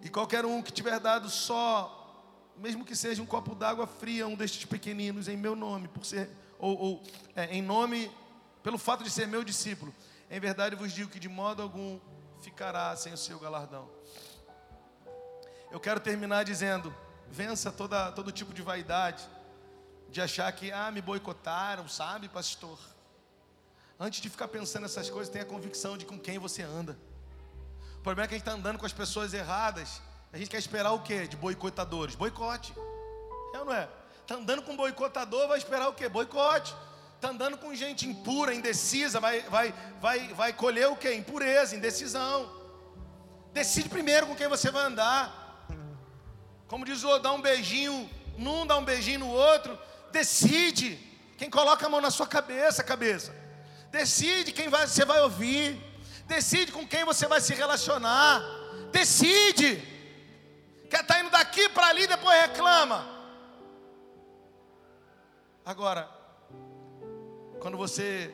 E qualquer um que tiver dado só, mesmo que seja um copo d'água fria, um destes pequeninos, em meu nome, por ser, ou, ou é, em nome, pelo fato de ser meu discípulo, em verdade vos digo que de modo algum ficará sem o seu galardão. Eu quero terminar dizendo: vença toda, todo tipo de vaidade, de achar que, ah, me boicotaram, sabe, pastor? Antes de ficar pensando nessas coisas, tenha convicção de com quem você anda. O problema é que a gente está andando com as pessoas erradas. A gente quer esperar o quê? De boicotadores. Boicote. É ou não é? Está andando com boicotador, vai esperar o quê? Boicote. Está andando com gente impura, indecisa, vai, vai, vai, vai colher o que? Impureza, indecisão. Decide primeiro com quem você vai andar. Como diz o dá um beijinho num, dá um beijinho no outro. Decide. Quem coloca a mão na sua cabeça, cabeça. Decide quem vai, você vai ouvir. Decide com quem você vai se relacionar. Decide. Quer estar tá indo daqui para ali, depois reclama. Agora, quando você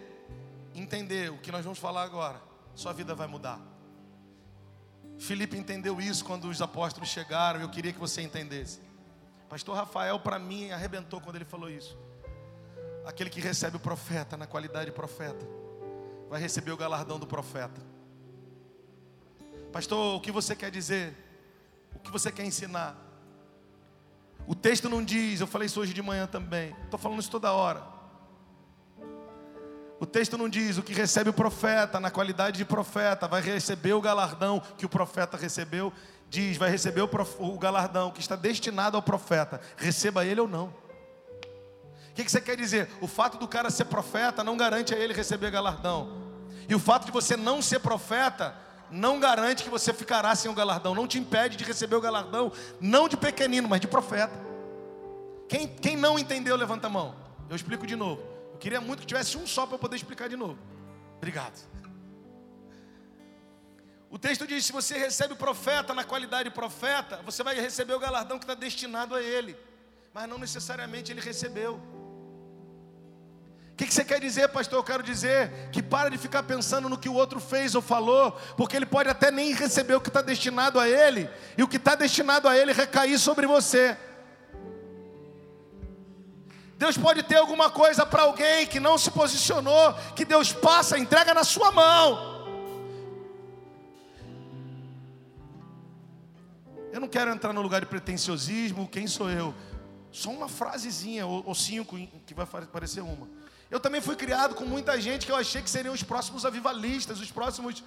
entender o que nós vamos falar agora, sua vida vai mudar. Felipe entendeu isso quando os apóstolos chegaram, eu queria que você entendesse. Pastor Rafael, para mim, arrebentou quando ele falou isso. Aquele que recebe o profeta na qualidade de profeta, vai receber o galardão do profeta. Pastor, o que você quer dizer? O que você quer ensinar? O texto não diz, eu falei isso hoje de manhã também, estou falando isso toda hora. O texto não diz o que recebe o profeta na qualidade de profeta, vai receber o galardão que o profeta recebeu. Diz, vai receber o, prof... o galardão que está destinado ao profeta, receba ele ou não. O que, que você quer dizer? O fato do cara ser profeta não garante a ele receber galardão. E o fato de você não ser profeta não garante que você ficará sem o galardão. Não te impede de receber o galardão, não de pequenino, mas de profeta. Quem, quem não entendeu, levanta a mão. Eu explico de novo. Eu queria muito que tivesse um só para eu poder explicar de novo. Obrigado. O texto diz: se você recebe o profeta na qualidade de profeta, você vai receber o galardão que está destinado a ele, mas não necessariamente ele recebeu. O que, que, você quer dizer, pastor? Eu quero dizer que para de ficar pensando no que o outro fez ou falou, porque ele pode até nem receber o que está destinado a ele, e o que está destinado a ele recair sobre você. Deus pode ter alguma coisa para alguém que não se posicionou, que Deus passa, entrega na sua mão. Eu não quero entrar no lugar de pretenciosismo, quem sou eu? Só uma frasezinha, ou, ou cinco, que vai parecer uma. Eu também fui criado com muita gente que eu achei que seriam os próximos avivalistas, os próximos.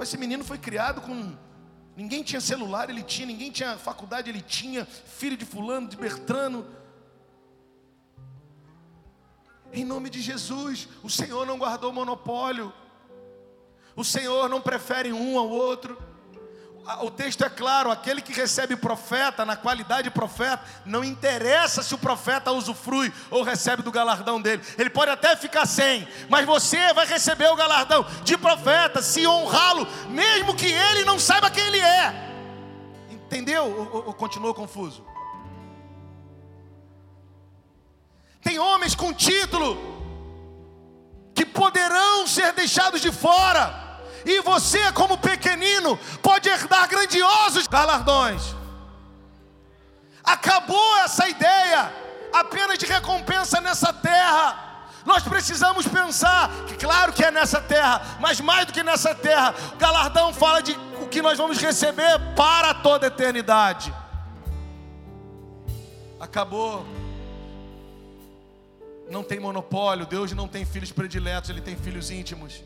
Esse menino foi criado com. Ninguém tinha celular, ele tinha, ninguém tinha faculdade, ele tinha, filho de fulano, de Bertrano. Em nome de Jesus, o Senhor não guardou monopólio. O Senhor não prefere um ao outro. O texto é claro: aquele que recebe profeta, na qualidade de profeta, não interessa se o profeta usufrui ou recebe do galardão dele. Ele pode até ficar sem, mas você vai receber o galardão de profeta, se honrá-lo, mesmo que ele não saiba quem ele é. Entendeu? Ou, ou continuou confuso? Tem homens com título que poderão ser deixados de fora. E você, como pequenino, pode herdar grandiosos galardões. Acabou essa ideia apenas de recompensa nessa terra. Nós precisamos pensar que, claro que é nessa terra, mas mais do que nessa terra, o galardão fala de o que nós vamos receber para toda a eternidade. Acabou não tem monopólio, Deus não tem filhos prediletos, Ele tem filhos íntimos.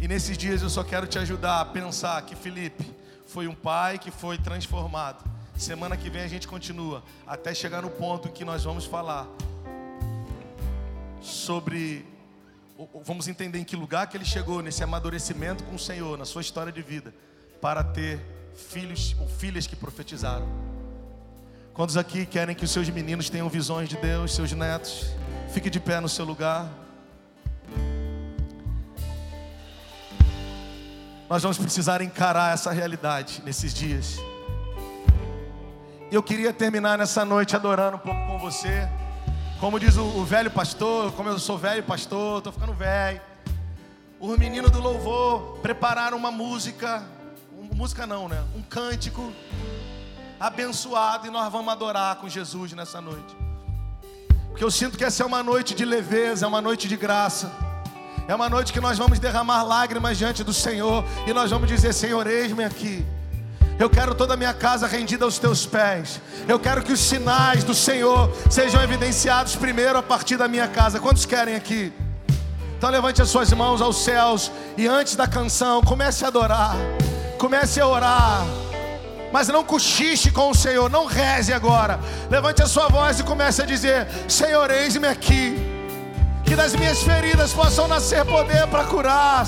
E nesses dias eu só quero te ajudar a pensar que Felipe foi um pai que foi transformado. Semana que vem a gente continua, até chegar no ponto em que nós vamos falar sobre. Vamos entender em que lugar que ele chegou nesse amadurecimento com o Senhor, na sua história de vida, para ter filhos ou filhas que profetizaram. Quantos aqui querem que os seus meninos tenham visões de Deus, seus netos? Fique de pé no seu lugar. Nós vamos precisar encarar essa realidade nesses dias. Eu queria terminar nessa noite adorando um pouco com você. Como diz o, o velho pastor, como eu sou velho pastor, estou ficando velho. Os meninos do louvor prepararam uma música, música não, né? Um cântico abençoado e nós vamos adorar com Jesus nessa noite. Porque eu sinto que essa é uma noite de leveza, é uma noite de graça. É uma noite que nós vamos derramar lágrimas diante do Senhor e nós vamos dizer: Senhor, eis-me aqui. Eu quero toda a minha casa rendida aos teus pés. Eu quero que os sinais do Senhor sejam evidenciados primeiro a partir da minha casa. Quantos querem aqui? Então levante as suas mãos aos céus e antes da canção, comece a adorar. Comece a orar. Mas não cochiche com o Senhor, não reze agora. Levante a sua voz e comece a dizer: Senhor, eis-me aqui. Que das minhas feridas possam nascer poder para curar.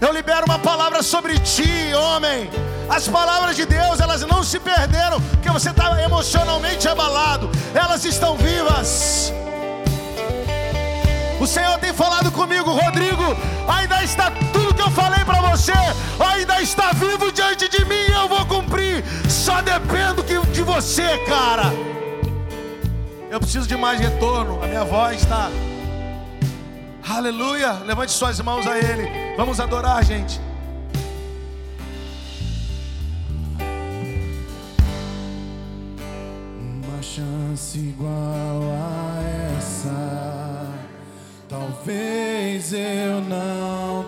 Eu libero uma palavra sobre ti, homem. As palavras de Deus, elas não se perderam, porque você está emocionalmente abalado, elas estão vivas. O Senhor tem falado comigo, Rodrigo. Ainda está tudo que eu falei você, ainda está vivo diante de mim. Eu vou cumprir. Só dependo de você, cara. Eu preciso de mais retorno. A minha voz está. Aleluia. Levante suas mãos a Ele. Vamos adorar, gente. Uma chance igual a essa Talvez eu não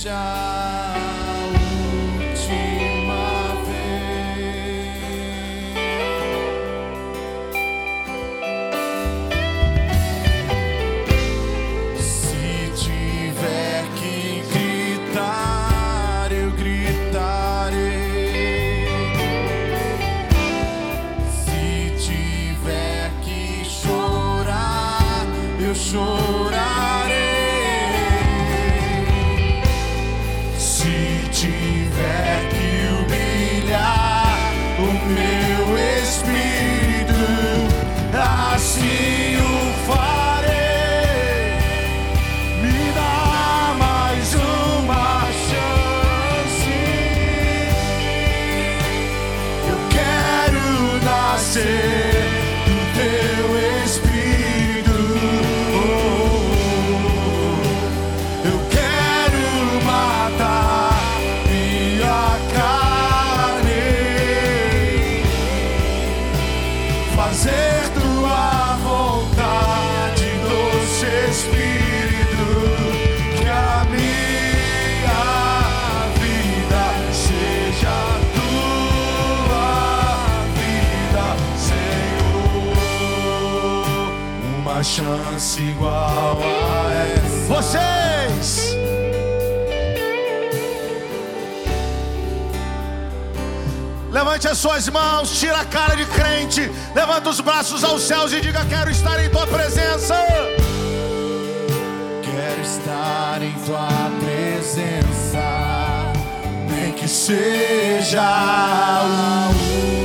seja. Chance igual a essa. Vocês! Levante as suas mãos, tira a cara de crente, levanta os braços aos céus e diga: Quero estar em tua presença. Quero estar em tua presença, nem que seja o